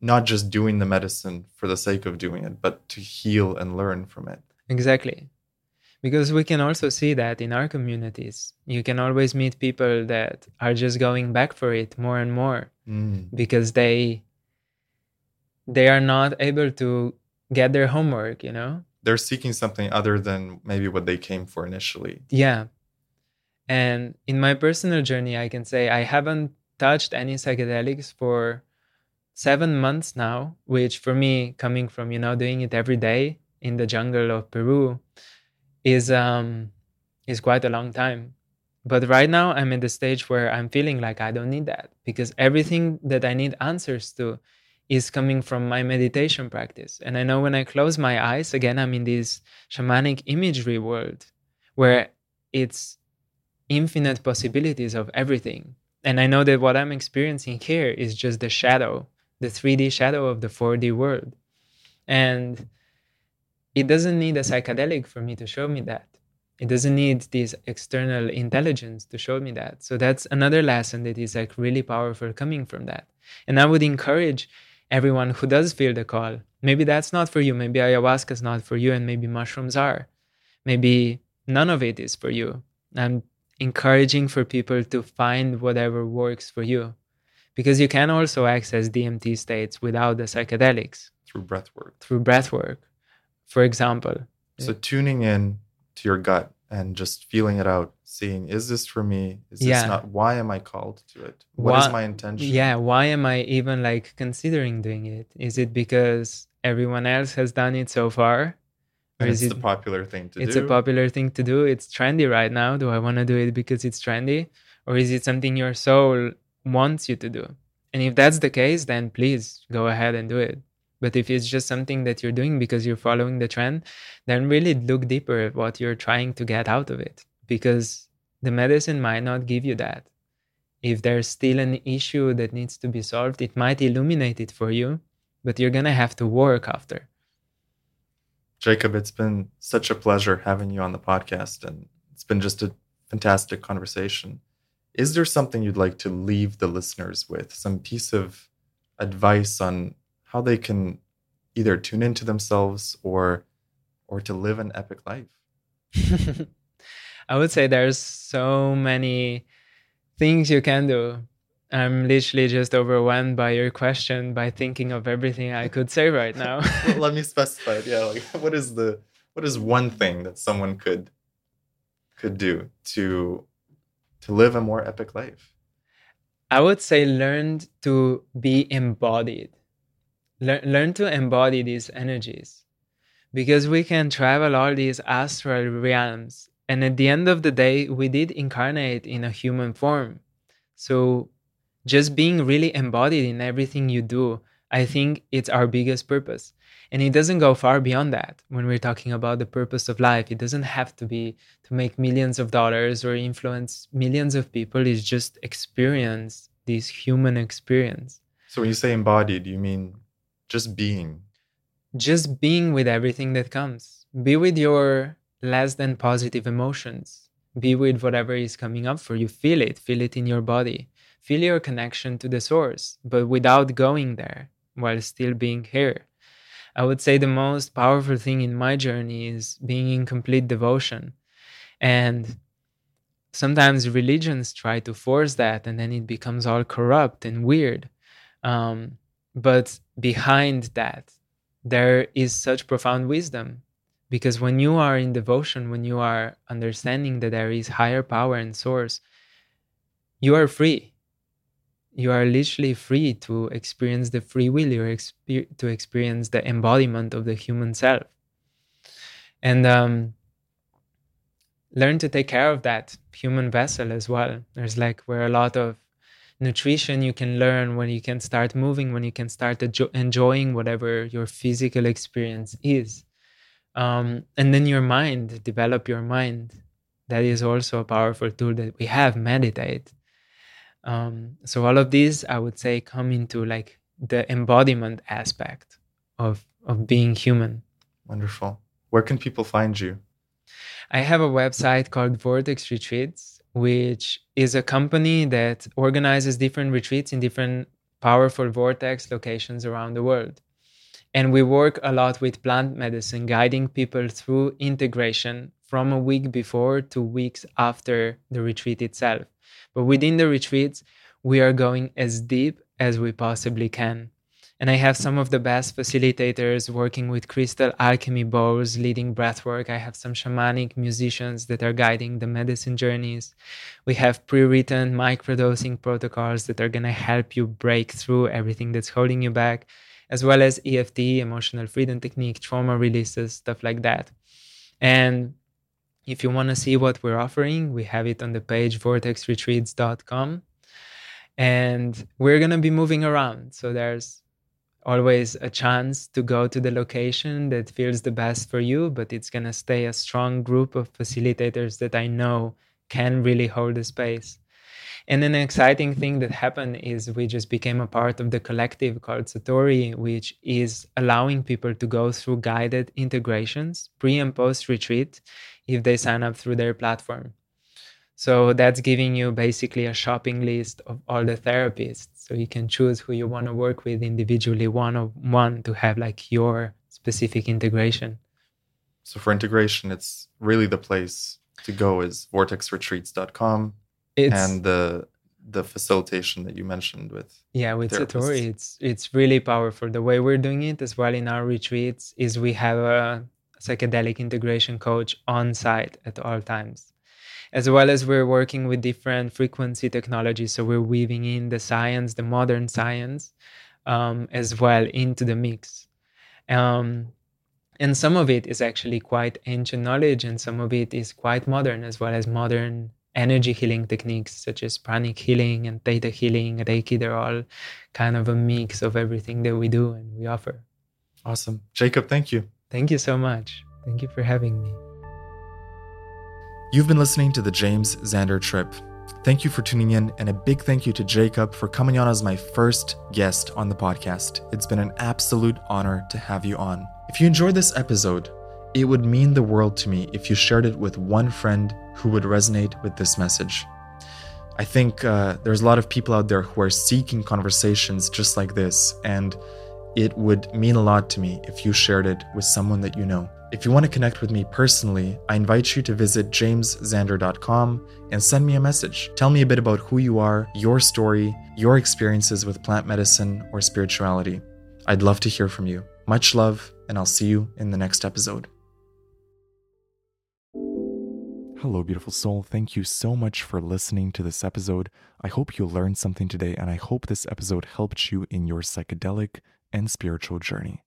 not just doing the medicine for the sake of doing it, but to heal and learn from it. Exactly. Because we can also see that in our communities. You can always meet people that are just going back for it more and more mm. because they they are not able to get their homework, you know? They're seeking something other than maybe what they came for initially. Yeah. And in my personal journey, I can say I haven't touched any psychedelics for seven months now, which for me, coming from, you know, doing it every day in the jungle of Peru is um is quite a long time. But right now I'm in the stage where I'm feeling like I don't need that because everything that I need answers to is coming from my meditation practice. And I know when I close my eyes, again, I'm in this shamanic imagery world where it's infinite possibilities of everything. And I know that what I'm experiencing here is just the shadow, the 3D shadow of the 4D world. And it doesn't need a psychedelic for me to show me that. It doesn't need this external intelligence to show me that. So that's another lesson that is like really powerful coming from that. And I would encourage everyone who does feel the call. Maybe that's not for you. Maybe ayahuasca is not for you, and maybe mushrooms are. Maybe none of it is for you. I'm encouraging for people to find whatever works for you because you can also access DMT states without the psychedelics through breath work. Through breath work, for example. So tuning in to your gut and just feeling it out, seeing is this for me? Is this yeah. not why am I called to it? What why, is my intention? Yeah, why am I even like considering doing it? Is it because everyone else has done it so far? Or and is it's it, the popular thing to it's do. It's a popular thing to do. It's trendy right now. Do I want to do it because it's trendy? Or is it something your soul wants you to do? And if that's the case, then please go ahead and do it. But if it's just something that you're doing because you're following the trend, then really look deeper at what you're trying to get out of it because the medicine might not give you that. If there's still an issue that needs to be solved, it might illuminate it for you, but you're going to have to work after. Jakob, it's been such a pleasure having you on the podcast, and it's been just a fantastic conversation. Is there something you'd like to leave the listeners with? Some piece of advice on how they can either tune into themselves or or to live an epic life? [laughs] I would say there's so many things you can do. I'm literally just overwhelmed by your question by thinking of everything i could say right now. [laughs] Let me [laughs] specify it. Yeah like what is the what is one thing that someone could could do to to live a more epic life? I would say learn to be embodied. Learn, learn to embody these energies. Because we can travel all these astral realms and at the end of the day we did incarnate in a human form. So just being really embodied in everything you do i think it's our biggest purpose and it doesn't go far beyond that when we're talking about the purpose of life it doesn't have to be to make millions of dollars or influence millions of people it's just experience this human experience so when you say embodied you mean just being. Just being with everything that comes. Be with your less than positive emotions. Be with whatever is coming up for you. Feel it. Feel it in your body. Feel your connection to the source, but without going there while still being here. I would say the most powerful thing in my journey is being in complete devotion. And sometimes religions try to force that and then it becomes all corrupt and weird. Um, but behind that, there is such profound wisdom because when you are in devotion, when you are understanding that there is higher power and source, you are free. You are literally free to experience the free will, you're exper- to experience the embodiment of the human self. And um, learn to take care of that human vessel as well. There's like where a lot of nutrition you can learn when you can start moving, when you can start enjoying whatever your physical experience is. Um, and then your mind, develop your mind. That is also a powerful tool that we have, meditate. Um, so all of these, I would say, come into like the embodiment aspect of of being human. Wonderful. Where can people find you? I have a website called Vortex Retreats, which is a company that organizes different retreats in different powerful vortex locations around the world. And we work a lot with plant medicine, guiding people through integration from a week before to weeks after the retreat itself. But within the retreats, we are going as deep as we possibly can. And I have some of the best facilitators working with crystal alchemy bowls, leading breathwork. I have some shamanic musicians that are guiding the medicine journeys. We have pre written microdosing protocols that are going to help you break through everything that's holding you back, as well as EFT, emotional freedom technique, trauma releases, stuff like that. And if you want to see what we're offering, we have it on the page vortexretreats.com. And we're going to be moving around. So there's always a chance to go to the location that feels the best for you, but it's going to stay a strong group of facilitators that I know can really hold the space. And an exciting thing that happened is we just became a part of the collective called Satori, which is allowing people to go through guided integrations pre and post retreat if they sign up through their platform. So that's giving you basically a shopping list of all the therapists. So you can choose who you want to work with individually, one on one, to have like your specific integration. So for integration, it's really the place to go is vortexretreats.com it's, and the the facilitation that you mentioned with yeah with therapists. satori it's it's really powerful the way we're doing it as well in our retreats is we have a psychedelic integration coach on site at all times as well as we're working with different frequency technologies. So we're weaving in the science, the modern science, um, as well into the mix. Um, and some of it is actually quite ancient knowledge, and some of it is quite modern, as well as modern energy healing techniques such as pranic healing and theta healing, Reiki. They're all kind of a mix of everything that we do and we offer. Awesome. Jakob, thank you. Thank you so much. Thank you for having me. You've been listening to the James Xander Trip. Thank you for tuning in, and a big thank you to Jakob for coming on as my first guest on the podcast. It's been an absolute honor to have you on. If you enjoyed this episode, it would mean the world to me if you shared it with one friend who would resonate with this message. I think uh, there's a lot of people out there who are seeking conversations just like this, and it would mean a lot to me if you shared it with someone that you know. If you want to connect with me personally, I invite you to visit jamesxander.com and send me a message. Tell me a bit about who you are, your story, your experiences with plant medicine or spirituality. I'd love to hear from you. Much love, and I'll see you in the next episode. Hello, beautiful soul. Thank you so much for listening to this episode. I hope you learned something today, and I hope this episode helped you in your psychedelic and spiritual journey.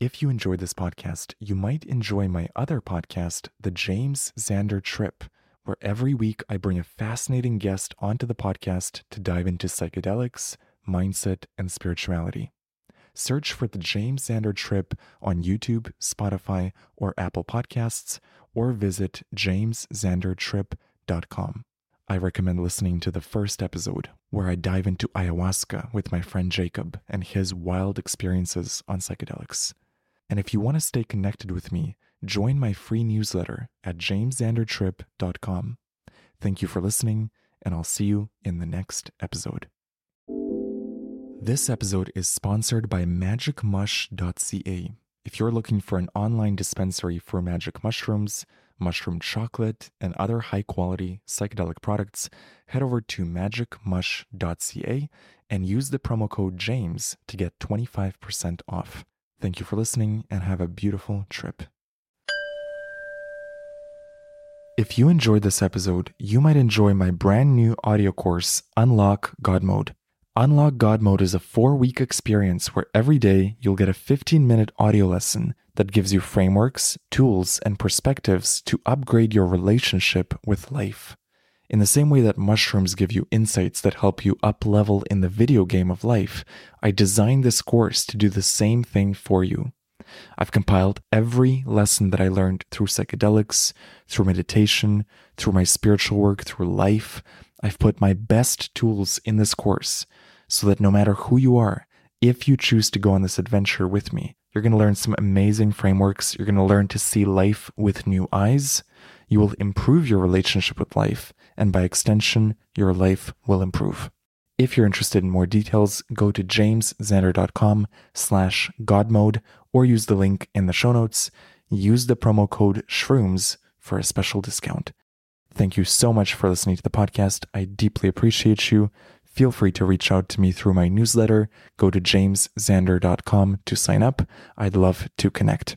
If you enjoyed this podcast, you might enjoy my other podcast, The James Xander Trip, where every week I bring a fascinating guest onto the podcast to dive into psychedelics, mindset, and spirituality. Search for The James Xander Trip on YouTube, Spotify, or Apple Podcasts, or visit jamesxandertrip.com. I recommend listening to the first episode, where I dive into ayahuasca with my friend Jakob and his wild experiences on psychedelics. And if you want to stay connected with me, join my free newsletter at jamesxandertrip.com. Thank you for listening, and I'll see you in the next episode. This episode is sponsored by magicmush.ca. If you're looking for an online dispensary for magic mushrooms, mushroom chocolate, and other high quality psychedelic products, head over to magicmush.ca and use the promo code JAMES to get 25% off. Thank you for listening and have a beautiful trip. If you enjoyed this episode, you might enjoy my brand new audio course, Unlock God Mode. Unlock God Mode is a four week experience where every day you'll get a 15 minute audio lesson that gives you frameworks, tools, and perspectives to upgrade your relationship with life. In the same way that mushrooms give you insights that help you up level in the video game of life, I designed this course to do the same thing for you. I've compiled every lesson that I learned through psychedelics, through meditation, through my spiritual work, through life. I've put my best tools in this course so that no matter who you are, if you choose to go on this adventure with me, you're going to learn some amazing frameworks. You're going to learn to see life with new eyes. You will improve your relationship with life, and by extension, your life will improve. If you're interested in more details, go to jamesxander.com slash godmode or use the link in the show notes. Use the promo code SHROOMS for a special discount. Thank you so much for listening to the podcast. I deeply appreciate you. Feel free to reach out to me through my newsletter. Go to jamesxander.com to sign up. I'd love to connect.